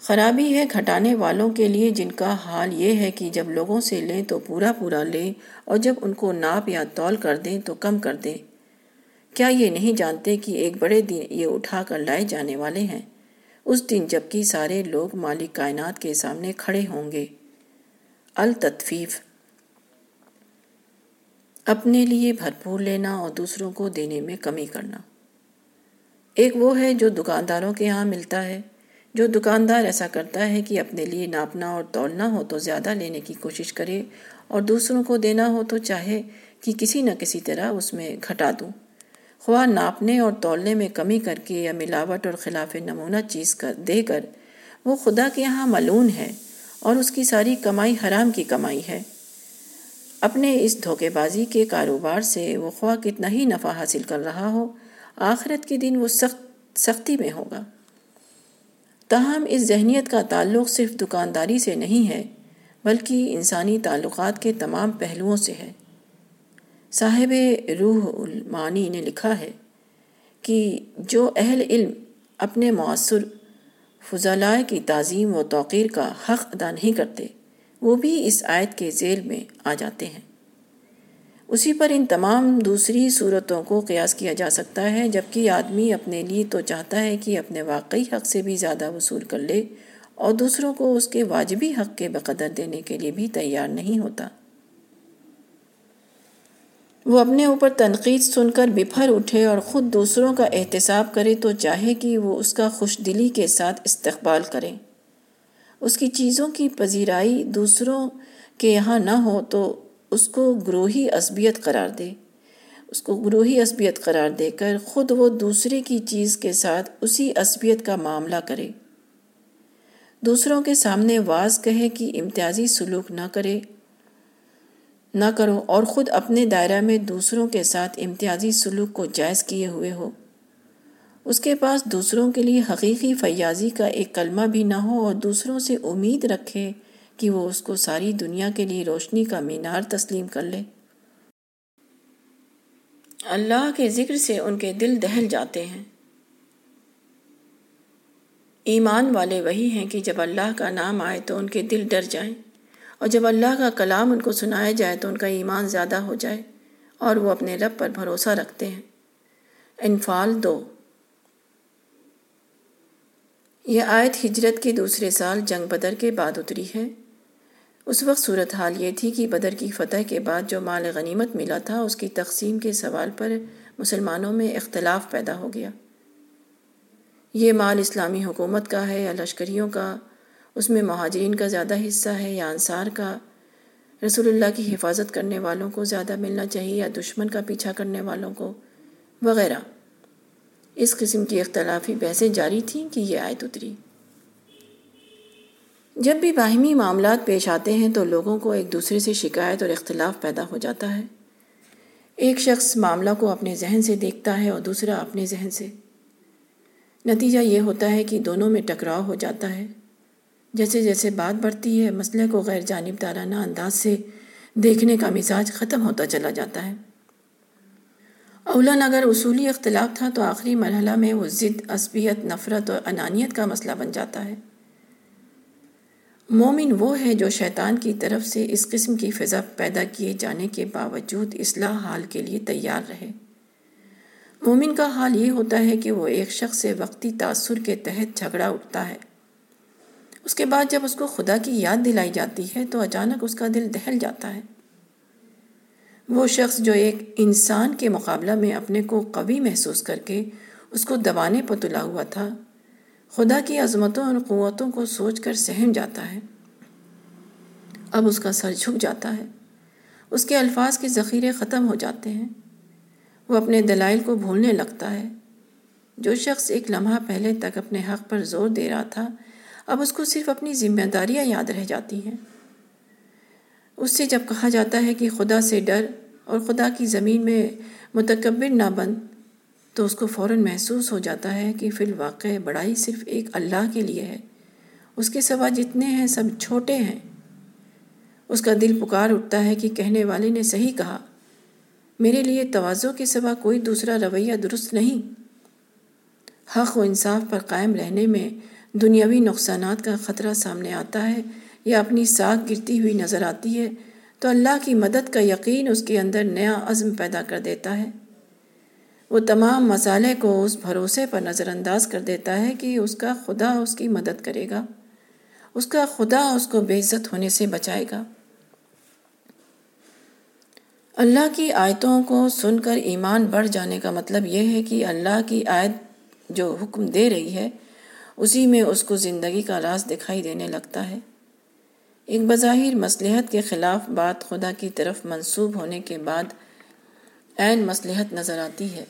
خرابی ہے گھٹانے والوں کے لیے، جن کا حال یہ ہے کہ جب لوگوں سے لیں تو پورا پورا لیں اور جب ان کو ناپ یا تول کر دیں تو کم کر دیں۔ کیا یہ نہیں جانتے کہ ایک بڑے دن یہ اٹھا کر لائے جانے والے ہیں؟ اس دن جبکہ سارے لوگ مالک کائنات کے سامنے کھڑے ہوں گے۔ التطفیف۔ اپنے لیے بھرپور لینا اور دوسروں کو دینے میں کمی کرنا۔ ایک وہ ہے جو دکانداروں کے ہاں ملتا ہے، جو دکاندار ایسا کرتا ہے کہ اپنے لیے ناپنا اور تولنا ہو تو زیادہ لینے کی کوشش کرے اور دوسروں کو دینا ہو تو چاہے کہ کسی نہ کسی طرح اس میں گھٹا دوں۔ خواہ ناپنے اور تولنے میں کمی کر کے یا ملاوٹ اور خلاف نمونہ چیز کر دے کر، وہ خدا کے یہاں ملون ہے اور اس کی ساری کمائی حرام کی کمائی ہے۔ اپنے اس دھوکے بازی کے کاروبار سے وہ خواہ کتنا ہی نفع حاصل کر رہا ہو، آخرت کے دن وہ سخت سختی میں ہوگا۔ تاہم، اس ذہنیت کا تعلق صرف دکانداری سے نہیں ہے، بلکہ انسانی تعلقات کے تمام پہلوؤں سے ہے۔ صاحب روح المانی نے لکھا ہے کہ جو اہل علم اپنے مؤثر فضلائے کی تعظیم و توقیر کا حق ادا نہیں کرتے، وہ بھی اس آیت کے ذیل میں آ جاتے ہیں۔ اسی پر ان تمام دوسری صورتوں کو قیاس کیا جا سکتا ہے، جبکہ آدمی اپنے لیے تو چاہتا ہے کہ اپنے واقعی حق سے بھی زیادہ وصول کر لے اور دوسروں کو اس کے واجبی حق کے بقدر دینے کے لیے بھی تیار نہیں ہوتا۔ وہ اپنے اوپر تنقید سن کر بپھر اٹھے اور خود دوسروں کا احتساب کرے تو چاہے کہ وہ اس کا خوش دلی کے ساتھ استقبال کریں اس کی چیزوں کی پذیرائی دوسروں کے یہاں نہ ہو تو اس کو گروہی عصبیت قرار دے۔ اس کو گروہی عصبیت قرار دے کر خود وہ دوسرے کی چیز کے ساتھ اسی عصبیت کا معاملہ کرے۔ دوسروں کے سامنے واز کہے کہ امتیازی سلوک نہ کرے۔ نہ کرو اور خود اپنے دائرہ میں دوسروں کے ساتھ امتیازی سلوک کو جائز کیے ہوئے ہو۔ اس کے پاس دوسروں کے لیے حقیقی فیاضی کا ایک کلمہ بھی نہ ہو اور دوسروں سے امید رکھے کہ وہ اس کو ساری دنیا کے لیے روشنی کا مینار تسلیم کر لے۔ اللہ کے ذکر سے ان کے دل دہل جاتے ہیں۔ ایمان والے وہی ہیں کہ جب اللہ کا نام آئے تو ان کے دل ڈر جائیں۔ اور جب اللہ کا کلام ان کو سنایا جائے تو ان کا ایمان زیادہ ہو جائے اور وہ اپنے رب پر بھروسہ رکھتے ہیں۔ انفال دو۔ یہ آیت ہجرت کے دوسرے سال جنگ بدر کے بعد اتری ہے۔ اس وقت صورتحال یہ تھی کہ بدر کی فتح کے بعد جو مال غنیمت ملا تھا، اس کی تقسیم کے سوال پر مسلمانوں میں اختلاف پیدا ہو گیا۔ یہ مال اسلامی حکومت کا ہے یا لشکریوں کا؟ اس میں مہاجرین کا زیادہ حصہ ہے یا انصار کا؟ رسول اللہ کی حفاظت کرنے والوں کو زیادہ ملنا چاہیے یا دشمن کا پیچھا کرنے والوں کو؟ وغیرہ۔ اس قسم کی اختلافی بحثیں جاری تھیں کہ یہ آیت اتری۔ جب بھی باہمی معاملات پیش آتے ہیں تو لوگوں کو ایک دوسرے سے شکایت اور اختلاف پیدا ہو جاتا ہے۔ ایک شخص معاملہ کو اپنے ذہن سے دیکھتا ہے اور دوسرا اپنے ذہن سے۔ نتیجہ یہ ہوتا ہے کہ دونوں میں ٹکراؤ ہو جاتا ہے۔ جیسے جیسے بات بڑھتی ہے، مسئلے کو غیر جانبدارانہ انداز سے دیکھنے کا مزاج ختم ہوتا چلا جاتا ہے۔ اولن اگر اصولی اختلاف تھا تو آخری مرحلہ میں وہ ضد، عصبیت، نفرت اور انانیت کا مسئلہ بن جاتا ہے۔ مومن وہ ہے جو شیطان کی طرف سے اس قسم کی فضا پیدا کیے جانے کے باوجود اصلاح حال کے لیے تیار رہے۔ مومن کا حال یہ ہوتا ہے کہ وہ ایک شخص سے وقتی تاثر کے تحت جھگڑا اٹھتا ہے۔ اس کے بعد جب اس کو خدا کی یاد دلائی جاتی ہے تو اچانک اس کا دل دہل جاتا ہے۔ وہ شخص جو ایک انسان کے مقابلہ میں اپنے کو قوی محسوس کر کے اس کو دبانے پر تلا ہوا تھا، خدا کی عظمتوں اور قوتوں کو سوچ کر سہم جاتا ہے۔ اب اس کا سر جھک جاتا ہے، اس کے الفاظ کے ذخیرے ختم ہو جاتے ہیں۔ وہ اپنے دلائل کو بھولنے لگتا ہے۔ جو شخص ایک لمحہ پہلے تک اپنے حق پر زور دے رہا تھا اب اس کو صرف اپنی ذمہ داریاں یاد رہ جاتی ہیں۔ اس سے جب کہا جاتا ہے کہ خدا سے ڈر اور خدا کی زمین میں متکبر نہ بن، تو اس کو فوراً محسوس ہو جاتا ہے کہ فی الواقع بڑائی صرف ایک اللہ کے لیے ہے۔ اس کے سوا جتنے ہیں سب چھوٹے ہیں۔ اس کا دل پکار اٹھتا ہے کہ کہنے والے نے صحیح کہا، میرے لیے توازوں کے سوا کوئی دوسرا رویہ درست نہیں۔ حق و انصاف پر قائم رہنے میں دنیاوی نقصانات کا خطرہ سامنے آتا ہے یا اپنی ساکھ گرتی ہوئی نظر آتی ہے، تو اللہ کی مدد کا یقین اس کے اندر نیا عزم پیدا کر دیتا ہے۔ وہ تمام مسالے کو اس بھروسے پر نظر انداز کر دیتا ہے کہ اس کا خدا اس کی مدد کرے گا۔ اس کا خدا اس کو بے عزت ہونے سے بچائے گا۔ اللہ کی آیتوں کو سن کر ایمان بڑھ جانے کا مطلب یہ ہے کہ اللہ کی آیت جو حکم دے رہی ہے اسی میں اس کو زندگی کا راز دکھائی دینے لگتا ہے۔ ایک بظاہر مصلحت کے خلاف بات خدا کی طرف منسوب ہونے کے بعد عین مصلحت نظر آتی ہے۔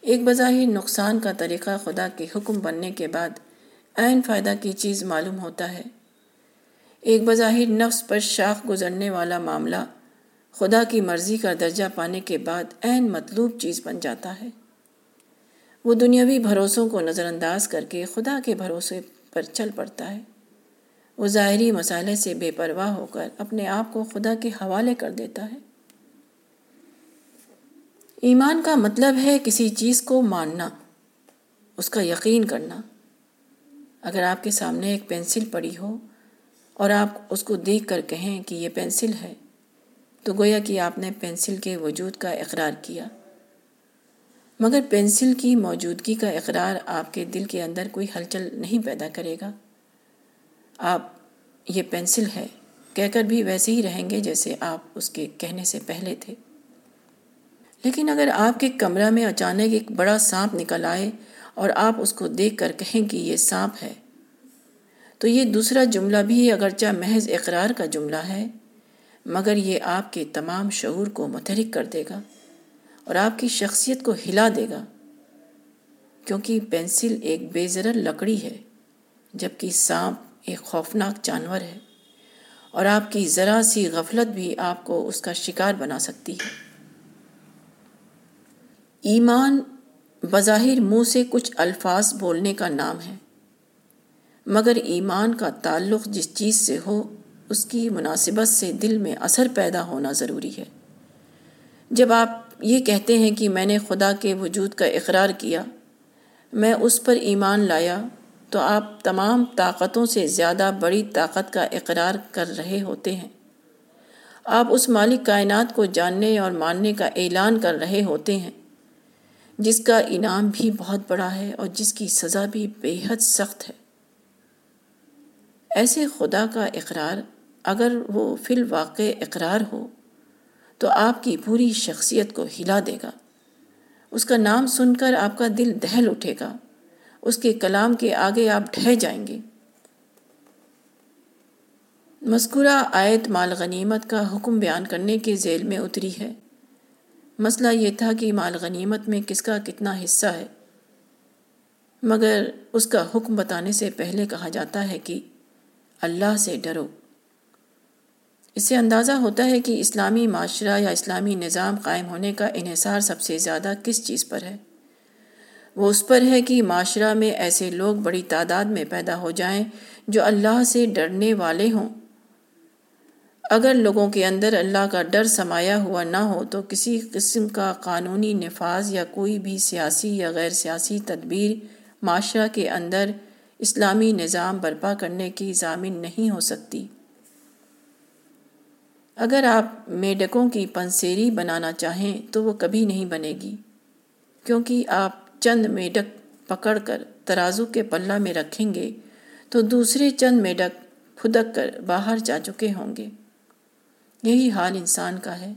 ایک بظاہر نقصان کا طریقہ خدا کے حکم بننے کے بعد عین فائدہ کی چیز معلوم ہوتا ہے۔ ایک بظاہر نفس پر شاخ گزرنے والا معاملہ خدا کی مرضی کا درجہ پانے کے بعد عین مطلوب چیز بن جاتا ہے۔ وہ دنیاوی بھروسوں کو نظر انداز کر کے خدا کے بھروسے پر چل پڑتا ہے۔ وہ ظاہری مسئلے سے بے پرواہ ہو کر اپنے آپ کو خدا کے حوالے کر دیتا ہے۔ ایمان کا مطلب ہے کسی چیز کو ماننا، اس کا یقین کرنا۔ اگر آپ کے سامنے ایک پینسل پڑی ہو اور آپ اس کو دیکھ کر کہیں کہ یہ پینسل ہے، تو گویا کہ آپ نے پینسل کے وجود کا اقرار کیا۔ مگر پینسل کی موجودگی کا اقرار آپ کے دل کے اندر کوئی ہلچل نہیں پیدا کرے گا۔ آپ، یہ پینسل ہے۔ کہہ کر بھی ویسے ہی رہیں گے جیسے آپ اس کے کہنے سے پہلے تھے۔ لیکن اگر آپ کے کمرہ میں اچانک ایک بڑا سانپ نکل آئے اور آپ اس کو دیکھ کر کہیں کہ یہ سانپ ہے، تو یہ دوسرا جملہ بھی اگرچہ محض اقرار کا جملہ ہے، مگر یہ آپ کے تمام شعور کو متحرک کر دے گا۔ اور آپ کی شخصیت کو ہلا دے گا۔ کیونکہ پینسل ایک بے ضرر لکڑی ہے، جبکہ سانپ ایک خوفناک جانور ہے۔ اور آپ کی ذرا سی غفلت بھی آپ کو اس کا شکار بنا سکتی ہے۔ ایمان بظاہر منہ سے کچھ الفاظ بولنے کا نام ہے، مگر ایمان کا تعلق جس چیز سے ہو، اس کی مناسبت سے دل میں اثر پیدا ہونا ضروری ہے۔ جب آپ یہ کہتے ہیں کہ میں نے خدا کے وجود کا اقرار کیا، میں اس پر ایمان لایا تو آپ تمام طاقتوں سے زیادہ بڑی طاقت کا اقرار کر رہے ہوتے ہیں۔ آپ اس مالک کائنات کو جاننے اور ماننے کا اعلان کر رہے ہوتے ہیں، جس کا انعام بھی بہت بڑا ہے اور جس کی سزا بھی بے حد سخت ہے۔ ایسے خدا کا اقرار اگر وہ فی الواقع اقرار ہو تو آپ کی پوری شخصیت کو ہلا دے گا۔ اس کا نام سن کر آپ کا دل دہل اٹھے گا۔ اس کے کلام کے آگے آپ ڈھہ جائیں گے۔ مذکورہ آیت مال غنیمت کا حکم بیان کرنے کے ذیل میں اتری ہے۔ مسئلہ یہ تھا کہ مال غنیمت میں کس کا کتنا حصہ ہے۔ مگر اس کا حکم بتانے سے پہلے کہا جاتا ہے کہ اللہ سے ڈرو۔ اس سے اندازہ ہوتا ہے کہ اسلامی معاشرہ یا اسلامی نظام قائم ہونے کا انحصار سب سے زیادہ کس چیز پر ہے۔ وہ اس پر ہے کہ معاشرہ میں ایسے لوگ بڑی تعداد میں پیدا ہو جائیں جو اللہ سے ڈرنے والے ہوں۔ اگر لوگوں کے اندر اللہ کا ڈر سمایا ہوا نہ ہو تو کسی قسم کا قانونی نفاذ یا کوئی بھی سیاسی یا غیر سیاسی تدبیر معاشرہ کے اندر اسلامی نظام برپا کرنے کی ضامن نہیں ہو سکتی۔ اگر آپ میڈکوں کی پنسیری بنانا چاہیں تو وہ کبھی نہیں بنے گی، کیونکہ آپ چند میڈک پکڑ کر ترازو کے پلہ میں رکھیں گے تو دوسرے چند میڈک پھدک کر باہر جا چکے ہوں گے۔ یہی حال انسان کا ہے۔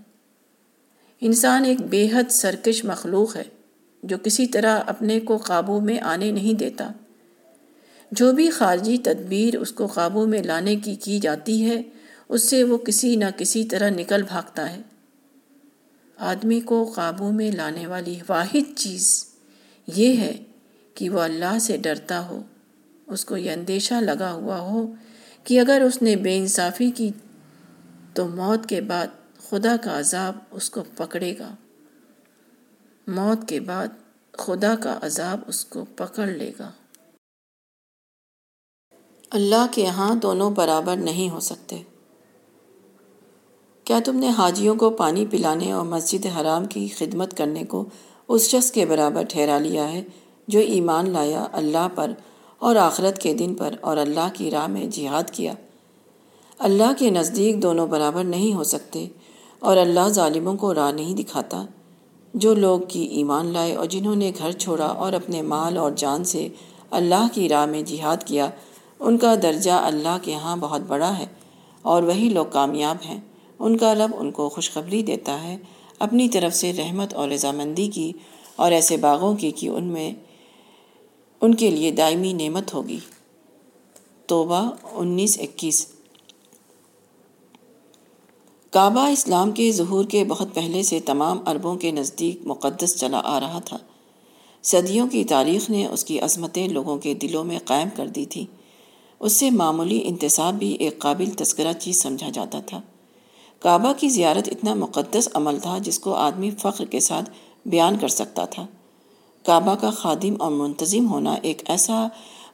انسان ایک بے حد سرکش مخلوق ہے جو کسی طرح اپنے کو قابو میں آنے نہیں دیتا۔ جو بھی خارجی تدبیر اس کو قابو میں لانے کی کی جاتی ہے اس سے وہ کسی نہ کسی طرح نکل بھاگتا ہے۔ آدمی کو قابو میں لانے والی واحد چیز یہ ہے کہ وہ اللہ سے ڈرتا ہو، اس کو یہ اندیشہ لگا ہوا ہو کہ اگر اس نے بے انصافی کی تو موت کے بعد خدا کا عذاب اس کو پکڑے گا۔ موت کے بعد خدا کا عذاب اس کو پکڑ لے گا۔ اللہ کے ہاں دونوں برابر نہیں ہو سکتے۔ کیا تم نے حاجیوں کو پانی پلانے اور مسجد حرام کی خدمت کرنے کو اس شخص کے برابر ٹھہرا لیا ہے جو ایمان لایا اللہ پر اور آخرت کے دن پر اور اللہ کی راہ میں جہاد کیا؟ اللہ کے نزدیک دونوں برابر نہیں ہو سکتے اور اللہ ظالموں کو راہ نہیں دکھاتا۔ جو لوگ کی ایمان لائے اور جنہوں نے گھر چھوڑا اور اپنے مال اور جان سے اللہ کی راہ میں جہاد کیا، ان کا درجہ اللہ کے ہاں بہت بڑا ہے اور وہی لوگ کامیاب ہیں۔ ان کا رب ان کو خوشخبری دیتا ہے، اپنی طرف سے رحمت اور رضامندی کی اور ایسے باغوں کی کہ ان میں، ان کے لیے دائمی نعمت ہوگی۔ توبہ انیس اکیس۔ کعبہ اسلام کے ظہور کے بہت پہلے سے تمام عربوں کے نزدیک مقدس چلا آ رہا تھا۔ صدیوں کی تاریخ نے اس کی عظمتیں لوگوں کے دلوں میں قائم کر دی تھی اس سے معمولی انتصاب بھی ایک قابل تذکرہ چیز سمجھا جاتا تھا۔ کعبہ کی زیارت اتنا مقدس عمل تھا جس کو آدمی فخر کے ساتھ بیان کر سکتا تھا۔ کعبہ کا خادم اور منتظم ہونا ایک ایسا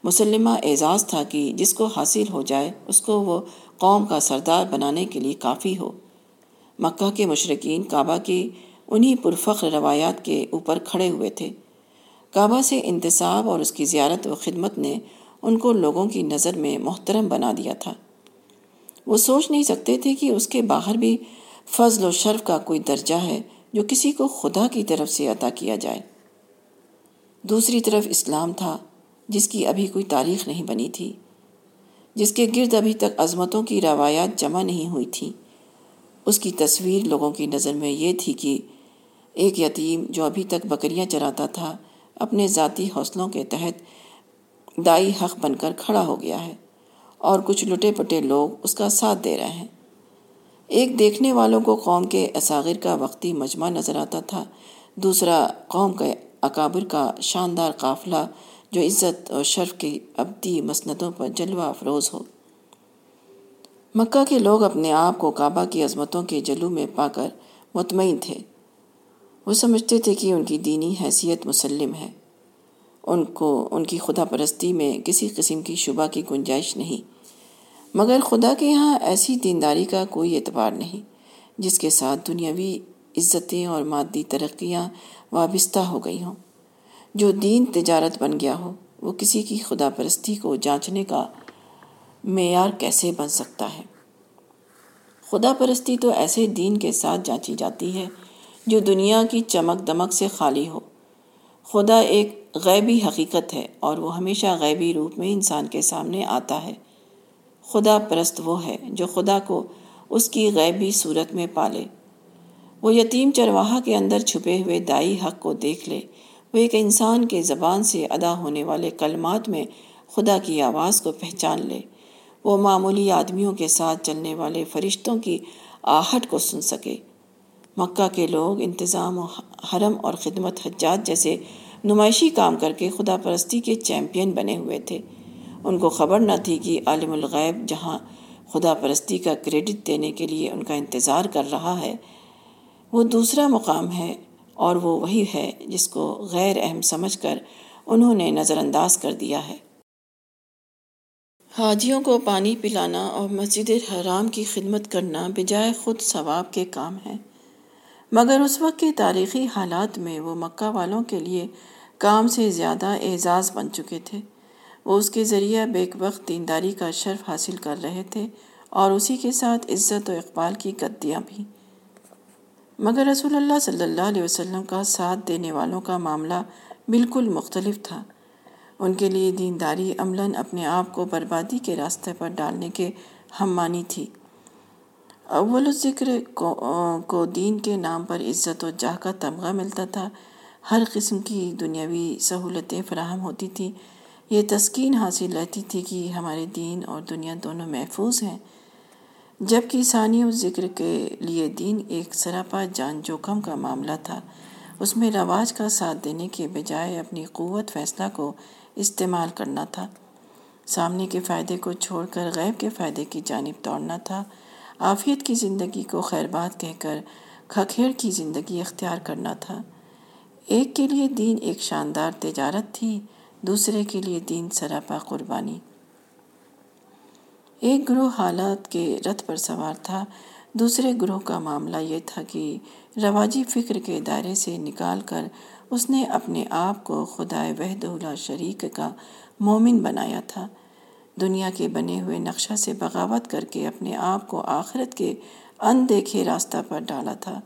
مسلمہ اعزاز تھا کہ جس کو حاصل ہو جائے، اس کو وہ قوم کا سردار بنانے کے لیے کافی ہو۔ مکہ کے مشرقین کعبہ کی انہی پرفخر روایات کے اوپر کھڑے ہوئے تھے۔ کعبہ سے انتصاب اور اس کی زیارت و خدمت نے ان کو لوگوں کی نظر میں محترم بنا دیا تھا۔ وہ سوچ نہیں سکتے تھے کہ اس کے باہر بھی فضل و شرف کا کوئی درجہ ہے جو کسی کو خدا کی طرف سے عطا کیا جائے۔ دوسری طرف اسلام تھا جس کی ابھی کوئی تاریخ نہیں بنی تھی، جس کے گرد ابھی تک عظمتوں کی روایات جمع نہیں ہوئی تھیں اس کی تصویر لوگوں کی نظر میں یہ تھی کہ ایک یتیم جو ابھی تک بکریاں چراتا تھا، اپنے ذاتی حوصلوں کے تحت دائی حق بن کر کھڑا ہو گیا ہے۔ اور کچھ لٹے پٹے لوگ اس کا ساتھ دے رہے ہیں۔ ایک دیکھنے والوں کو قوم کے اساغر کا وقتی مجمع نظر آتا تھا۔ دوسرا، قوم کے اکابر کا شاندار قافلہ جو عزت اور شرف کی ابدی مسندوں پر جلوہ افروز ہو۔ مکہ کے لوگ اپنے آپ کو کعبہ کی عظمتوں کے جلو میں پا کر مطمئن تھے۔ وہ سمجھتے تھے کہ ان کی دینی حیثیت مسلم ہے۔ ان کو، ان کی خدا پرستی میں کسی قسم کی شبہ کی گنجائش نہیں۔ مگر خدا کے یہاں ایسی دینداری کا کوئی اعتبار نہیں، جس کے ساتھ دنیاوی عزتیں اور مادی ترقیاں وابستہ ہو گئی ہوں۔ جو دین تجارت بن گیا ہو، وہ کسی کی خدا پرستی کو جانچنے کا معیار کیسے بن سکتا ہے؟ خدا پرستی تو ایسے دین کے ساتھ جانچی جاتی ہے جو دنیا کی چمک دمک سے خالی ہو۔ خدا ایک غیبی حقیقت ہے اور وہ ہمیشہ غیبی روپ میں انسان کے سامنے آتا ہے۔ خدا پرست وہ ہے جو خدا کو اس کی غیبی صورت میں پالے۔ وہ یتیم چرواہا کے اندر چھپے ہوئے دائی حق کو دیکھ لے۔ وہ ایک انسان کے زبان سے ادا ہونے والے کلمات میں خدا کی آواز کو پہچان لے۔ وہ معمولی آدمیوں کے ساتھ چلنے والے فرشتوں کی آہٹ کو سن سکے۔ مکہ کے لوگ انتظام و حرم اور خدمت حجات جیسے نمائشی کام کر کے خدا پرستی کے چیمپئن بنے ہوئے تھے۔ ان کو خبر نہ تھی کہ عالم الغیب جہاں خدا پرستی کا کریڈٹ دینے کے لیے ان کا انتظار کر رہا ہے، وہ دوسرا مقام ہے اور وہ وہی ہے جس کو غیر اہم سمجھ کر انہوں نے نظر انداز کر دیا ہے۔ حاجیوں کو پانی پلانا اور مسجد حرام کی خدمت کرنا بجائے خود ثواب کے کام ہیں۔ مگر اس وقت کے تاریخی حالات میں وہ مکہ والوں کے لیے کام سے زیادہ اعزاز بن چکے تھے۔ وہ اس کے ذریعہ بیک وقت دینداری کا شرف حاصل کر رہے تھے اور اسی کے ساتھ عزت و اقبال کی گدیاں بھی۔ مگر رسول اللہ صلی اللہ علیہ وسلم کا ساتھ دینے والوں کا معاملہ بالکل مختلف تھا۔ ان کے لیے دینداری عملاً اپنے آپ کو بربادی کے راستے پر ڈالنے کے ہم مانی تھی۔ اول الذکر کو دین کے نام پر عزت و جاہ کا تمغہ ملتا تھا۔ ہر قسم کی دنیاوی سہولتیں فراہم ہوتی تھیں یہ تسکین حاصل رہتی تھی کہ ہمارے دین اور دنیا دونوں محفوظ ہیں۔ جبکہ ثانی اس ذکر کے لیے دین ایک سراپا جان جوکم کا معاملہ تھا، اس میں رواج کا ساتھ دینے کے بجائے اپنی قوت فیصلہ کو استعمال کرنا تھا۔ سامنے کے فائدے کو چھوڑ کر غیب کے فائدے کی جانب دوڑنا تھا۔ عافیت کی زندگی کو خیر بات کہہ کر کھکھیڑ کی زندگی اختیار کرنا تھا۔ ایک کے لیے دین ایک شاندار تجارت تھی، دوسرے کے لیے دین سراپا قربانی۔ ایک گروہ حالات کے رتھ پر سوار تھا، دوسرے گروہ کا معاملہ یہ تھا کہ رواجی فکر کے دائرے سے نکال کر اس نے اپنے آپ کو خدائے وحدہ شریک کا مومن بنایا تھا۔ دنیا کے بنے ہوئے نقشہ سے بغاوت کر کے اپنے آپ کو آخرت کے ان دیکھے راستہ پر ڈالا تھا۔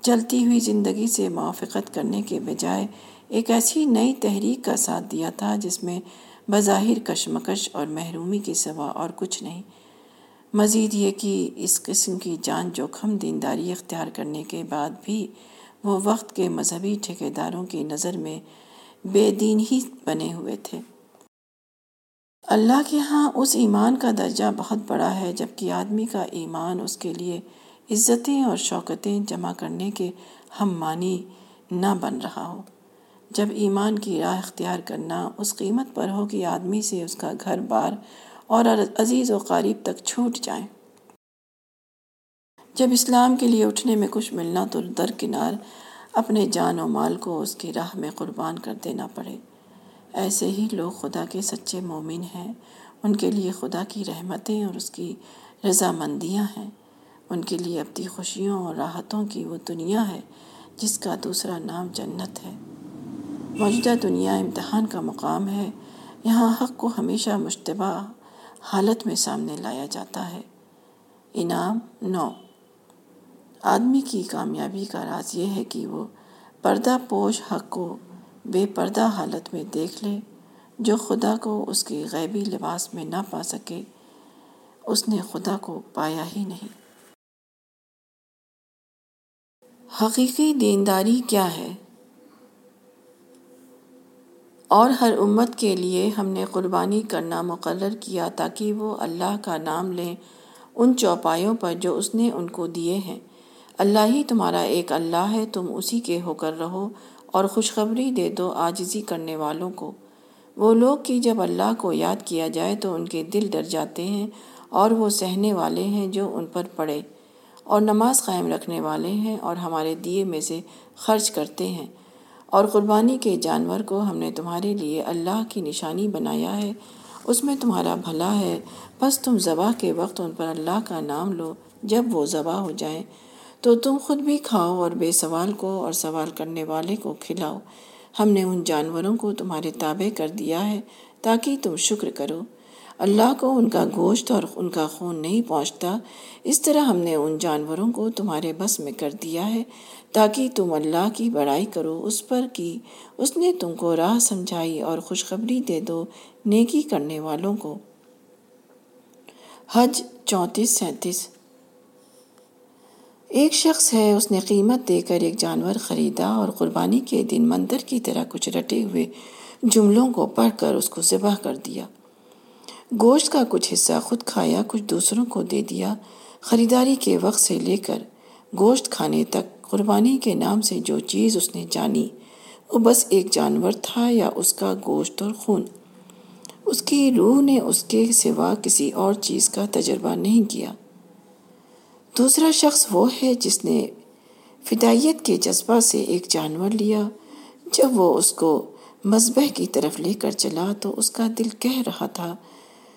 چلتی ہوئی زندگی سے موافقت کرنے کے بجائے ایک ایسی نئی تحریک کا ساتھ دیا تھا جس میں بظاہر کشمکش اور محرومی کے سوا اور کچھ نہیں۔ مزید یہ کہ اس قسم کی جان جوخم دینداری اختیار کرنے کے بعد بھی وہ وقت کے مذہبی ٹھیکیداروں کی نظر میں بے دین ہی بنے ہوئے تھے۔ اللہ کے ہاں اس ایمان کا درجہ بہت بڑا ہے، جبکہ آدمی کا ایمان اس کے لیے عزتیں اور شوکتیں جمع کرنے کے ہم مانی نہ بن رہا ہو۔ جب ایمان کی راہ اختیار کرنا اس قیمت پر ہو کہ آدمی سے اس کا گھر بار اور عزیز و قریب تک چھوٹ جائیں جب اسلام کے لیے اٹھنے میں کچھ ملنا تو درکنار اپنے جان و مال کو اس کی راہ میں قربان کر دینا پڑے۔ ایسے ہی لوگ خدا کے سچے مومن ہیں۔ ان کے لیے خدا کی رحمتیں اور اس کی رضامندیاں ہیں۔ ان کے لیے اپنی خوشیوں اور راحتوں کی وہ دنیا ہے جس کا دوسرا نام جنت ہے۔ موجودہ دنیا امتحان کا مقام ہے۔ یہاں حق کو ہمیشہ مشتبہ حالت میں سامنے لایا جاتا ہے۔ انعام نو۔ آدمی کی کامیابی کا راز یہ ہے کہ وہ پردہ پوش حق کو بے پردہ حالت میں دیکھ لے، جو خدا کو اس کی غیبی لباس میں نہ پا سکے، اس نے خدا کو پایا ہی نہیں۔ حقیقی دینداری کیا ہے؟ اور ہر امت کے لیے ہم نے قربانی کرنا مقرر کیا تاکہ وہ اللہ کا نام لیں ان چوپایوں پر جو اس نے ان کو دیے ہیں۔ اللہ ہی تمہارا ایک اللہ ہے، تم اسی کے ہو کر رہو۔ اور خوشخبری دے دو آجزی کرنے والوں کو۔ وہ لوگ کہ جب اللہ کو یاد کیا جائے تو ان کے دل ڈر جاتے ہیں اور وہ سہنے والے ہیں جو ان پر پڑے اور نماز قائم رکھنے والے ہیں اور ہمارے دیے میں سے خرچ کرتے ہیں۔ اور قربانی کے جانور کو ہم نے تمہارے لیے اللہ کی نشانی بنایا ہے، اس میں تمہارا بھلا ہے۔ بس تم ذبح کے وقت ان پر اللہ کا نام لو جب وہ ذبح ہو جائیں۔ تو تم خود بھی کھاؤ اور بے سوال کو اور سوال کرنے والے کو کھلاؤ۔ ہم نے ان جانوروں کو تمہارے تابع کر دیا ہے تاکہ تم شکر کرو۔ اللہ کو ان کا گوشت اور ان کا خون نہیں پہنچتا۔ اس طرح ہم نے ان جانوروں کو تمہارے بس میں کر دیا ہے تاکہ تم اللہ کی بڑائی کرو۔ اس پر کی اس نے تم کو راہ سمجھائی اور خوشخبری دے دو نیکی کرنے والوں کو۔ حج چونتیس سینتیس ایک شخص ہے، اس نے قیمت دے کر ایک جانور خریدا اور قربانی کے دن مندر کی طرح کچھ رٹے ہوئے جملوں کو پڑھ کر اس کو ذبح کر دیا۔ گوشت کا کچھ حصہ خود کھایا، کچھ دوسروں کو دے دیا۔ خریداری کے وقت سے لے کر گوشت کھانے تک قربانی کے نام سے جو چیز اس نے جانی، وہ بس ایک جانور تھا یا اس کا گوشت اور خون۔ اس کی روح نے اس کے سوا کسی اور چیز کا تجربہ نہیں کیا۔ دوسرا شخص وہ ہے جس نے فدائیت کے جذبہ سے ایک جانور لیا۔ جب وہ اس کو مذبح کی طرف لے کر چلا تو اس کا دل کہہ رہا تھا،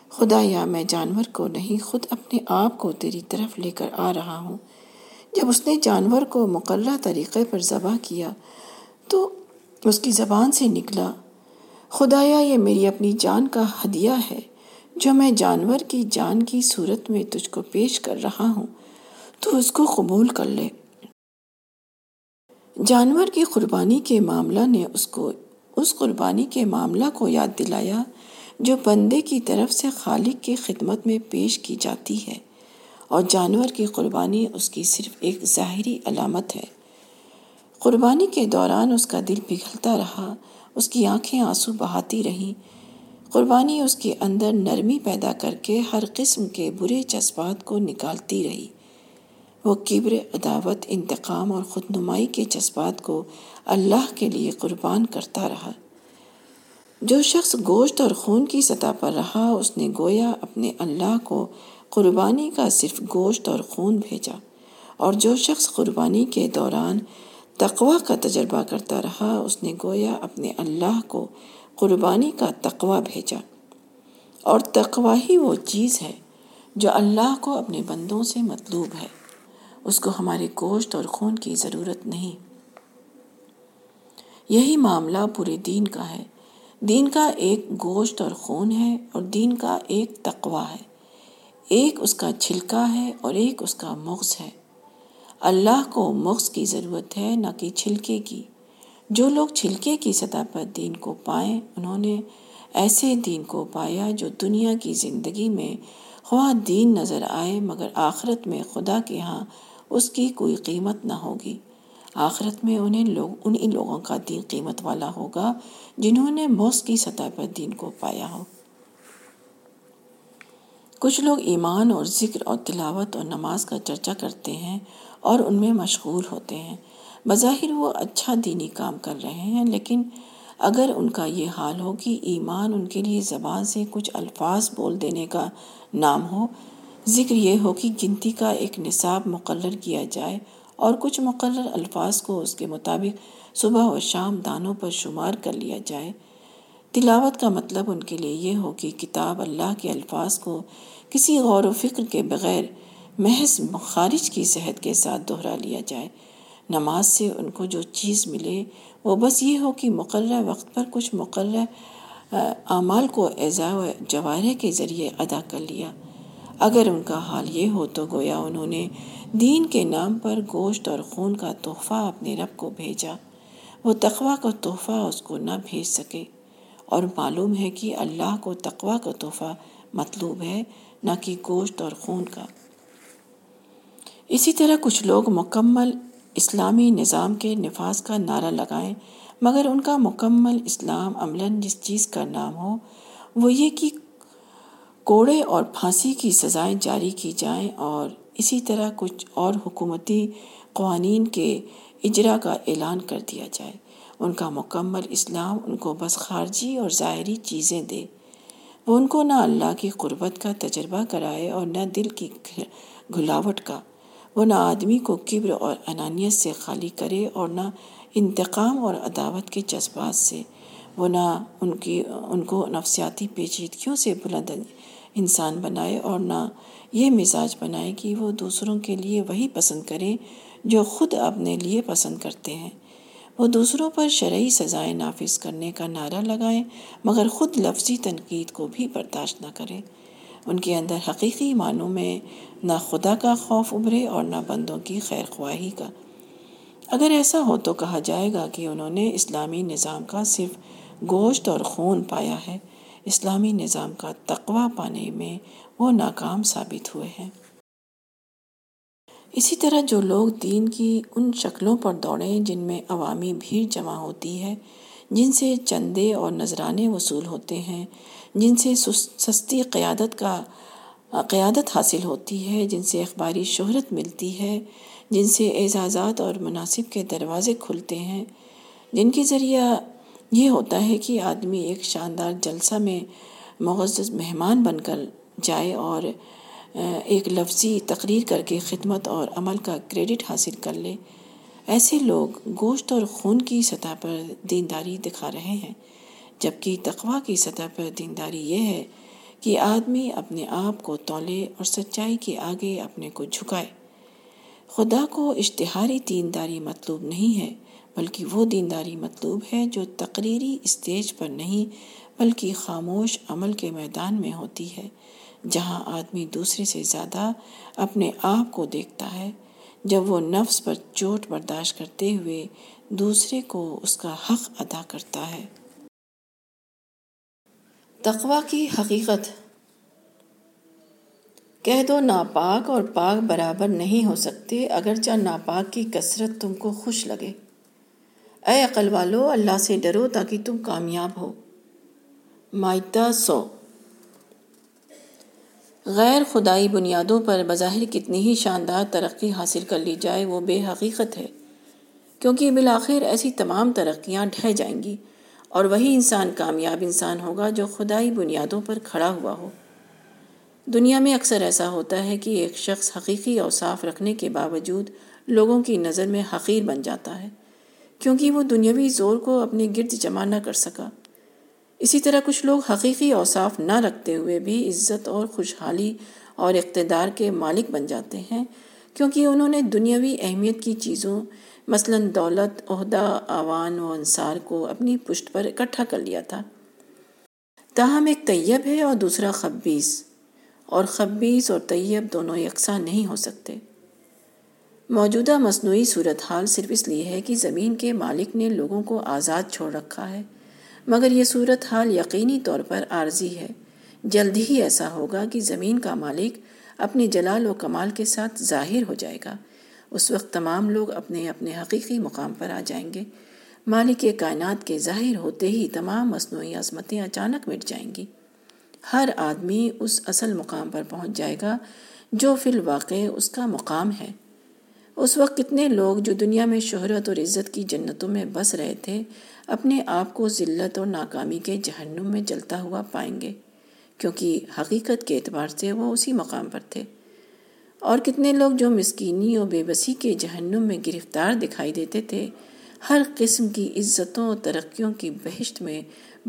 خدا یا میں جانور کو نہیں، خود اپنے آپ کو تیری طرف لے کر آ رہا ہوں۔ جب اس نے جانور کو مقررہ طریقے پر ذبح کیا تو اس کی زبان سے نکلا خدایا یہ میری اپنی جان کا ہدیہ ہے، جو میں جانور کی جان کی صورت میں تجھ کو پیش کر رہا ہوں۔ تو اس کو قبول کر لے۔ جانور کی قربانی کے معاملہ نے اس کو، اس قربانی کے معاملہ کو یاد دلایا جو بندے کی طرف سے خالق کی خدمت میں پیش کی جاتی ہے۔ اور جانور کی قربانی اس کی صرف ایک ظاہری علامت ہے۔ قربانی کے دوران اس کا دل پگھلتا رہا، اس کی آنکھیں آنسو بہاتی رہیں۔ قربانی اس کے اندر نرمی پیدا کر کے ہر قسم کے برے جذبات کو نکالتی رہی۔ وہ کبر، عداوت، انتقام اور خود نمائی کے جذبات کو اللہ کے لیے قربان کرتا رہا۔ جو شخص گوشت اور خون کی سطح پر رہا، اس نے گویا اپنے اللہ کو قربانی کا صرف گوشت اور خون بھیجا۔ اور جو شخص قربانی کے دوران تقوی کا تجربہ کرتا رہا، اس نے گویا اپنے اللہ کو قربانی کا تقوی بھیجا۔ اور تقوی ہی وہ چیز ہے جو اللہ کو اپنے بندوں سے مطلوب ہے۔ اس کو ہمارے گوشت اور خون کی ضرورت نہیں۔ یہی معاملہ پورے دین کا ہے۔ دین کا ایک گوشت اور خون ہے اور دین کا ایک تقوی ہے۔ ایک اس کا چھلکا ہے اور ایک اس کا مغز ہے۔ اللہ کو مغز کی ضرورت ہے، نہ کہ چھلکے کی۔ جو لوگ چھلکے کی سطح پر دین کو پائیں، انہوں نے ایسے دین کو پایا جو دنیا کی زندگی میں خواہ دین نظر آئے مگر آخرت میں خدا کے ہاں اس کی کوئی قیمت نہ ہوگی۔ آخرت میں انہیں لوگ انہیں لوگوں کا دین قیمت والا ہوگا جنہوں نے موس کی سطح پر دین کو پایا ہو۔ کچھ لوگ ایمان اور ذکر اور تلاوت اور نماز کا چرچا کرتے ہیں اور ان میں مشغول ہوتے ہیں۔ بظاہر وہ اچھا دینی کام کر رہے ہیں، لیکن اگر ان کا یہ حال ہو کہ ایمان ان کے لیے زبان سے کچھ الفاظ بول دینے کا نام ہو ذکر یہ ہو کہ گنتی کا ایک نصاب مقرر کیا جائے اور کچھ مقرر الفاظ کو اس کے مطابق صبح و شام دانوں پر شمار کر لیا جائے۔ تلاوت کا مطلب ان کے لیے یہ ہو کہ کتاب اللہ کے الفاظ کو کسی غور و فکر کے بغیر محض خارج کی صحت کے ساتھ دہرا لیا جائے۔ نماز سے ان کو جو چیز ملے وہ بس یہ ہو کہ مقررہ وقت پر کچھ مقررہ اعمال کو اعضاء و جوارح کے ذریعے ادا کر لیا۔ اگر ان کا حال یہ ہو تو گویا انہوں نے دین کے نام پر گوشت اور خون کا تحفہ اپنے رب کو بھیجا۔ وہ تقوی کا تحفہ اس کو نہ بھیج سکے۔ اور معلوم ہے کہ اللہ کو تقوی کا تحفہ مطلوب ہے، نہ کہ گوشت اور خون کا۔ اسی طرح کچھ لوگ مکمل اسلامی نظام کے نفاذ کا نعرہ لگائیں، مگر ان کا مکمل اسلام عملاً جس چیز کا نام ہو، وہ یہ کہ کوڑے اور پھانسی کی سزائیں جاری کی جائیں اور اسی طرح کچھ اور حکومتی قوانین کے اجرا کا اعلان کر دیا جائے۔ ان کا مکمل اسلام ان کو بس خارجی اور ظاہری چیزیں دے۔ وہ ان کو نہ اللہ کی قربت کا تجربہ کرائے اور نہ دل کی گھلاوٹ کا۔ وہ نہ آدمی کو کبر اور انانیت سے خالی کرے اور نہ انتقام اور عداوت کے جذبات سے۔ وہ نہ ان کی، ان کو نفسیاتی پیچیدگیوں سے بلند انسان بنائے اور نہ یہ مزاج بنائے کہ وہ دوسروں کے لیے وہی پسند کریں جو خود اپنے لیے پسند کرتے ہیں۔ وہ دوسروں پر شرعی سزائیں نافذ کرنے کا نعرہ لگائیں مگر خود لفظی تنقید کو بھی برداشت نہ کریں ان کے اندر حقیقی معنوں میں نہ خدا کا خوف ابھرے اور نہ بندوں کی خیر خواہی کا۔ اگر ایسا ہو تو کہا جائے گا کہ انہوں نے اسلامی نظام کا صرف گوشت اور خون پایا ہے۔ اسلامی نظام کا تقوی پانے میں وہ ناکام ثابت ہوئے ہیں۔ اسی طرح جو لوگ دین کی ان شکلوں پر دوڑیں جن میں عوامی بھیڑ جمع ہوتی ہے، جن سے چندے اور نذرانے وصول ہوتے ہیں، جن سے سستی قیادت کا، قیادت حاصل ہوتی ہے، جن سے اخباری شہرت ملتی ہے، جن سے اعزازات اور مناسب کے دروازے کھلتے ہیں، جن کے ذریعہ یہ ہوتا ہے کہ آدمی ایک شاندار جلسہ میں معزز مہمان بن کر جائے اور ایک لفظی تقریر کر کے خدمت اور عمل کا کریڈٹ حاصل کر لے۔ ایسے لوگ گوشت اور خون کی سطح پر دینداری دکھا رہے ہیں، جبکہ تقوا کی سطح پر دینداری یہ ہے کہ آدمی اپنے آپ کو تولے اور سچائی کے آگے اپنے کو جھکائے۔ خدا کو اشتہاری دینداری مطلوب نہیں ہے۔ بلکہ وہ دینداری مطلوب ہے جو تقریری اسٹیج پر نہیں، بلکہ خاموش عمل کے میدان میں ہوتی ہے، جہاں آدمی دوسرے سے زیادہ اپنے آپ کو دیکھتا ہے۔ جب وہ نفس پر چوٹ برداشت کرتے ہوئے دوسرے کو اس کا حق ادا کرتا ہے۔ تقوی کی حقیقت کہہ دو ناپاک اور پاک برابر نہیں ہو سکتے، اگرچہ ناپاک کی کثرت تم کو خوش لگے۔ اے عقل والو، اللہ سے ڈرو تاکہ تم کامیاب ہو۔ مائدہ سو۔ غیر خدائی بنیادوں پر بظاہر کتنی ہی شاندار ترقی حاصل کر لی جائے، وہ بے حقیقت ہے۔ کیونکہ بالآخر ایسی تمام ترقیاں ڈھہ جائیں گی، اور وہی انسان کامیاب انسان ہوگا جو خدائی بنیادوں پر کھڑا ہوا ہو۔ دنیا میں اکثر ایسا ہوتا ہے کہ ایک شخص حقیقی اور صاف رکھنے کے باوجود لوگوں کی نظر میں حقیر بن جاتا ہے۔ کیونکہ وہ دنیاوی زور کو اپنے گرد جمع نہ کر سکا۔ اسی طرح کچھ لوگ حقیقی اوصاف نہ رکھتے ہوئے بھی عزت اور خوشحالی اور اقتدار کے مالک بن جاتے ہیں، کیونکہ انہوں نے دنیاوی اہمیت کی چیزوں، مثلا دولت، عہدہ، آوان و انصار کو اپنی پشت پر اکٹھا کر لیا تھا۔ تاہم ایک طیب ہے اور دوسرا خبیص اور خبیص اور طیب دونوں یکساں نہیں ہو سکتے۔ موجودہ مصنوعی صورتحال صرف اس لیے ہے کہ زمین کے مالک نے لوگوں کو آزاد چھوڑ رکھا ہے۔ مگر یہ صورتحال یقینی طور پر عارضی ہے۔ جلد ہی ایسا ہوگا کہ زمین کا مالک اپنی جلال و کمال کے ساتھ ظاہر ہو جائے گا۔ اس وقت تمام لوگ اپنے اپنے حقیقی مقام پر آ جائیں گے۔ مالک کائنات کے ظاہر ہوتے ہی تمام مصنوعی عظمتیں اچانک مٹ جائیں گی۔ ہر آدمی اس اصل مقام پر پہنچ جائے گا جو فی الواقع اس کا مقام ہے۔ اس وقت کتنے لوگ جو دنیا میں شہرت اور عزت کی جنتوں میں بس رہے تھے، اپنے آپ کو ذلت اور ناکامی کے جہنم میں جلتا ہوا پائیں گے، کیونکہ حقیقت کے اعتبار سے وہ اسی مقام پر تھے۔ اور کتنے لوگ جو مسکینی اور بے بسی کے جہنم میں گرفتار دکھائی دیتے تھے، ہر قسم کی عزتوں اور ترقیوں کی بہشت میں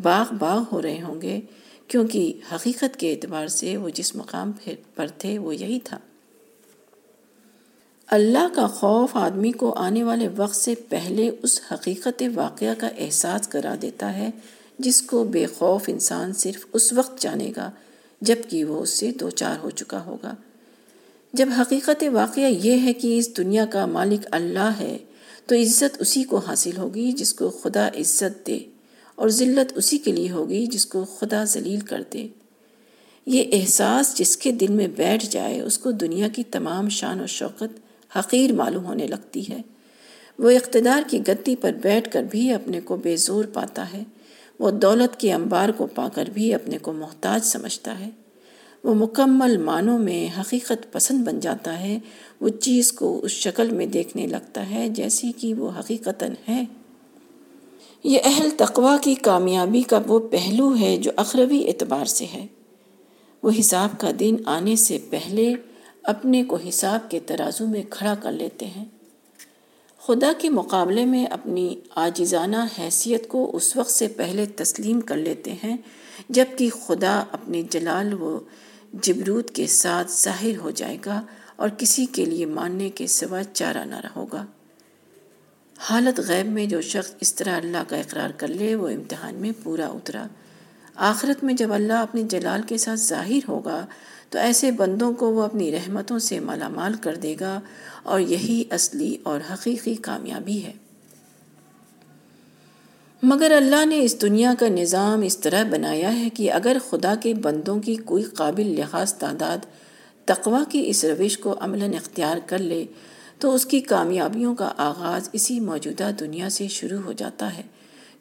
باغ باغ ہو رہے ہوں گے، کیونکہ حقیقت کے اعتبار سے وہ جس مقام پر تھے وہ یہی تھا۔ اللہ کا خوف آدمی کو آنے والے وقت سے پہلے اس حقیقت واقعہ کا احساس کرا دیتا ہے، جس کو بے خوف انسان صرف اس وقت جانے گا جبکہ وہ اس سے دو چار ہو چکا ہوگا۔ جب حقیقت واقعہ یہ ہے کہ اس دنیا کا مالک اللہ ہے، تو عزت اسی کو حاصل ہوگی جس کو خدا عزت دے، اور ذلت اسی کے لیے ہوگی جس کو خدا ذلیل کر دے۔ یہ احساس جس کے دل میں بیٹھ جائے، اس کو دنیا کی تمام شان و شوقت حقیر معلوم ہونے لگتی ہے۔ وہ اقتدار کی گدی پر بیٹھ کر بھی اپنے کو بے زور پاتا ہے۔ وہ دولت کے انبار کو پا کر بھی اپنے کو محتاج سمجھتا ہے۔ وہ مکمل معنوں میں حقیقت پسند بن جاتا ہے۔ وہ چیز کو اس شکل میں دیکھنے لگتا ہے جیسی کہ وہ حقیقتاً ہے۔ یہ اہل تقوا کی کامیابی کا وہ پہلو ہے جو اخروی اعتبار سے ہے۔ وہ حساب کا دن آنے سے پہلے اپنے کو حساب کے ترازو میں کھڑا کر لیتے ہیں۔ خدا کے مقابلے میں اپنی آجزانہ حیثیت کو اس وقت سے پہلے تسلیم کر لیتے ہیں جبکہ خدا اپنے جلال و جبروت کے ساتھ ظاہر ہو جائے گا اور کسی کے لیے ماننے کے سوا چارہ نہ رہوگا حالت غیب میں جو شخص اس طرح اللہ کا اقرار کر لے، وہ امتحان میں پورا اترا۔ آخرت میں جب اللہ اپنے جلال کے ساتھ ظاہر ہوگا تو ایسے بندوں کو وہ اپنی رحمتوں سے مالا مال کر دے گا اور یہی اصلی اور حقیقی کامیابی ہے۔ مگر اللہ نے اس دنیا کا نظام اس طرح بنایا ہے کہ اگر خدا کے بندوں کی کوئی قابل لحاظ تعداد تقوا کی اس روش کو عملاً اختیار کر لے، تو اس کی کامیابیوں کا آغاز اسی موجودہ دنیا سے شروع ہو جاتا ہے،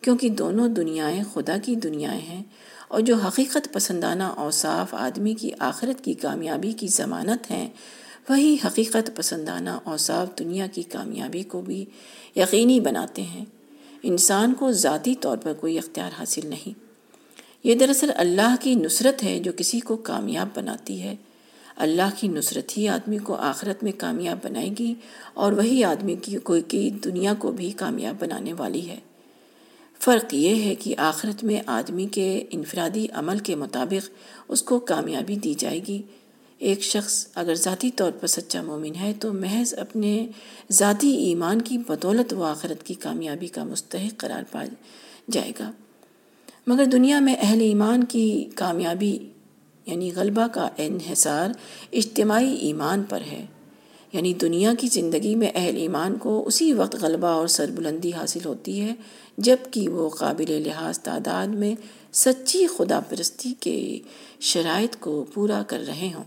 کیونکہ دونوں دنیایں خدا کی دنیایں ہیں اور جو حقیقت پسندانہ اوصاف آدمی کی آخرت کی کامیابی کی ضمانت ہیں، وہی حقیقت پسندانہ اوصاف دنیا کی کامیابی کو بھی یقینی بناتے ہیں۔ انسان کو ذاتی طور پر کوئی اختیار حاصل نہیں۔ یہ دراصل اللہ کی نصرت ہے جو کسی کو کامیاب بناتی ہے۔ اللہ کی نصرت ہی آدمی کو آخرت میں کامیاب بنائے گی اور وہی آدمی کی کوئی کی دنیا کو بھی کامیاب بنانے والی ہے۔ فرق یہ ہے کہ آخرت میں آدمی کے انفرادی عمل کے مطابق اس کو کامیابی دی جائے گی۔ ایک شخص اگر ذاتی طور پر سچا مومن ہے تو محض اپنے ذاتی ایمان کی بدولت و آخرت کی کامیابی کا مستحق قرار پا جائے گا۔ مگر دنیا میں اہل ایمان کی کامیابی یعنی غلبہ کا انحصار اجتماعی ایمان پر ہے۔ یعنی دنیا کی زندگی میں اہل ایمان کو اسی وقت غلبہ اور سربلندی حاصل ہوتی ہے جبکہ وہ قابل لحاظ تعداد میں سچی خدا پرستی کے شرائط کو پورا کر رہے ہوں۔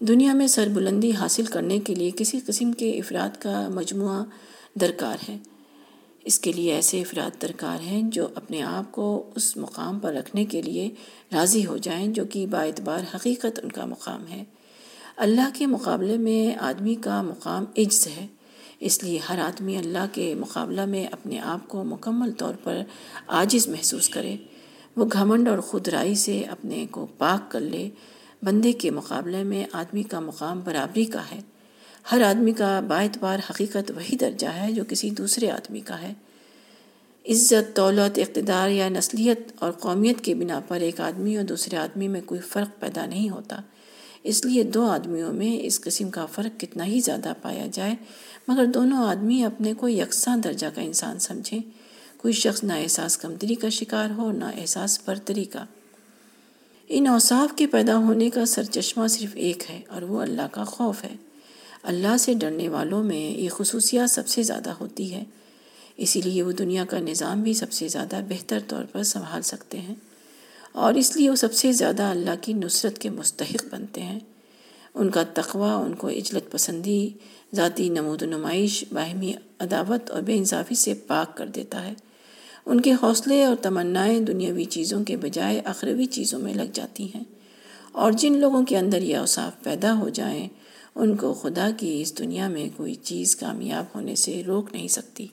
دنیا میں سربلندی حاصل کرنے کے لیے کسی قسم کے افراد کا مجموعہ درکار ہے۔ اس کے لیے ایسے افراد درکار ہیں جو اپنے آپ کو اس مقام پر رکھنے کے لیے راضی ہو جائیں جو کہ با اعتبار حقیقت ان کا مقام ہے۔ اللہ کے مقابلے میں آدمی کا مقام عجز ہے۔ اس لیے ہر آدمی اللہ کے مقابلہ میں اپنے آپ کو مکمل طور پر عاجز محسوس کرے۔ وہ گھمنڈ اور خدرائی سے اپنے کو پاک کر لے۔ بندے کے مقابلے میں آدمی کا مقام برابری کا ہے۔ ہر آدمی کا باعت بار حقیقت وہی درجہ ہے جو کسی دوسرے آدمی کا ہے۔ عزت، دولت، اقتدار یا نسلیت اور قومیت کے بنا پر ایک آدمی اور دوسرے آدمی میں کوئی فرق پیدا نہیں ہوتا۔ اس لیے دو آدمیوں میں اس قسم کا فرق کتنا ہی زیادہ پایا جائے مگر دونوں آدمی اپنے کو یکساں درجہ کا انسان سمجھیں۔ کوئی شخص نہ احساس کمتری کا شکار ہو نہ احساس برتری کا۔ ان اوصاف کے پیدا ہونے کا سرچشمہ صرف ایک ہے اور وہ اللہ کا خوف ہے۔ اللہ سے ڈرنے والوں میں یہ خصوصیات سب سے زیادہ ہوتی ہے۔ اسی لیے وہ دنیا کا نظام بھی سب سے زیادہ بہتر طور پر سنبھال سکتے ہیں۔ اور اس لیے وہ سب سے زیادہ اللہ کی نصرت کے مستحق بنتے ہیں۔ ان کا تقوی، ان کو اجلت پسندی ذاتی نمود و نمائش، باہمی عداوت اور بے انصافی سے پاک کر دیتا ہے۔ ان کے حوصلے اور تمنائیں دنیاوی چیزوں کے بجائے اخروی چیزوں میں لگ جاتی ہیں۔ اور جن لوگوں کے اندر یہ اوصاف پیدا ہو جائیں، ان کو خدا کی اس دنیا میں کوئی چیز کامیاب ہونے سے روک نہیں سکتی۔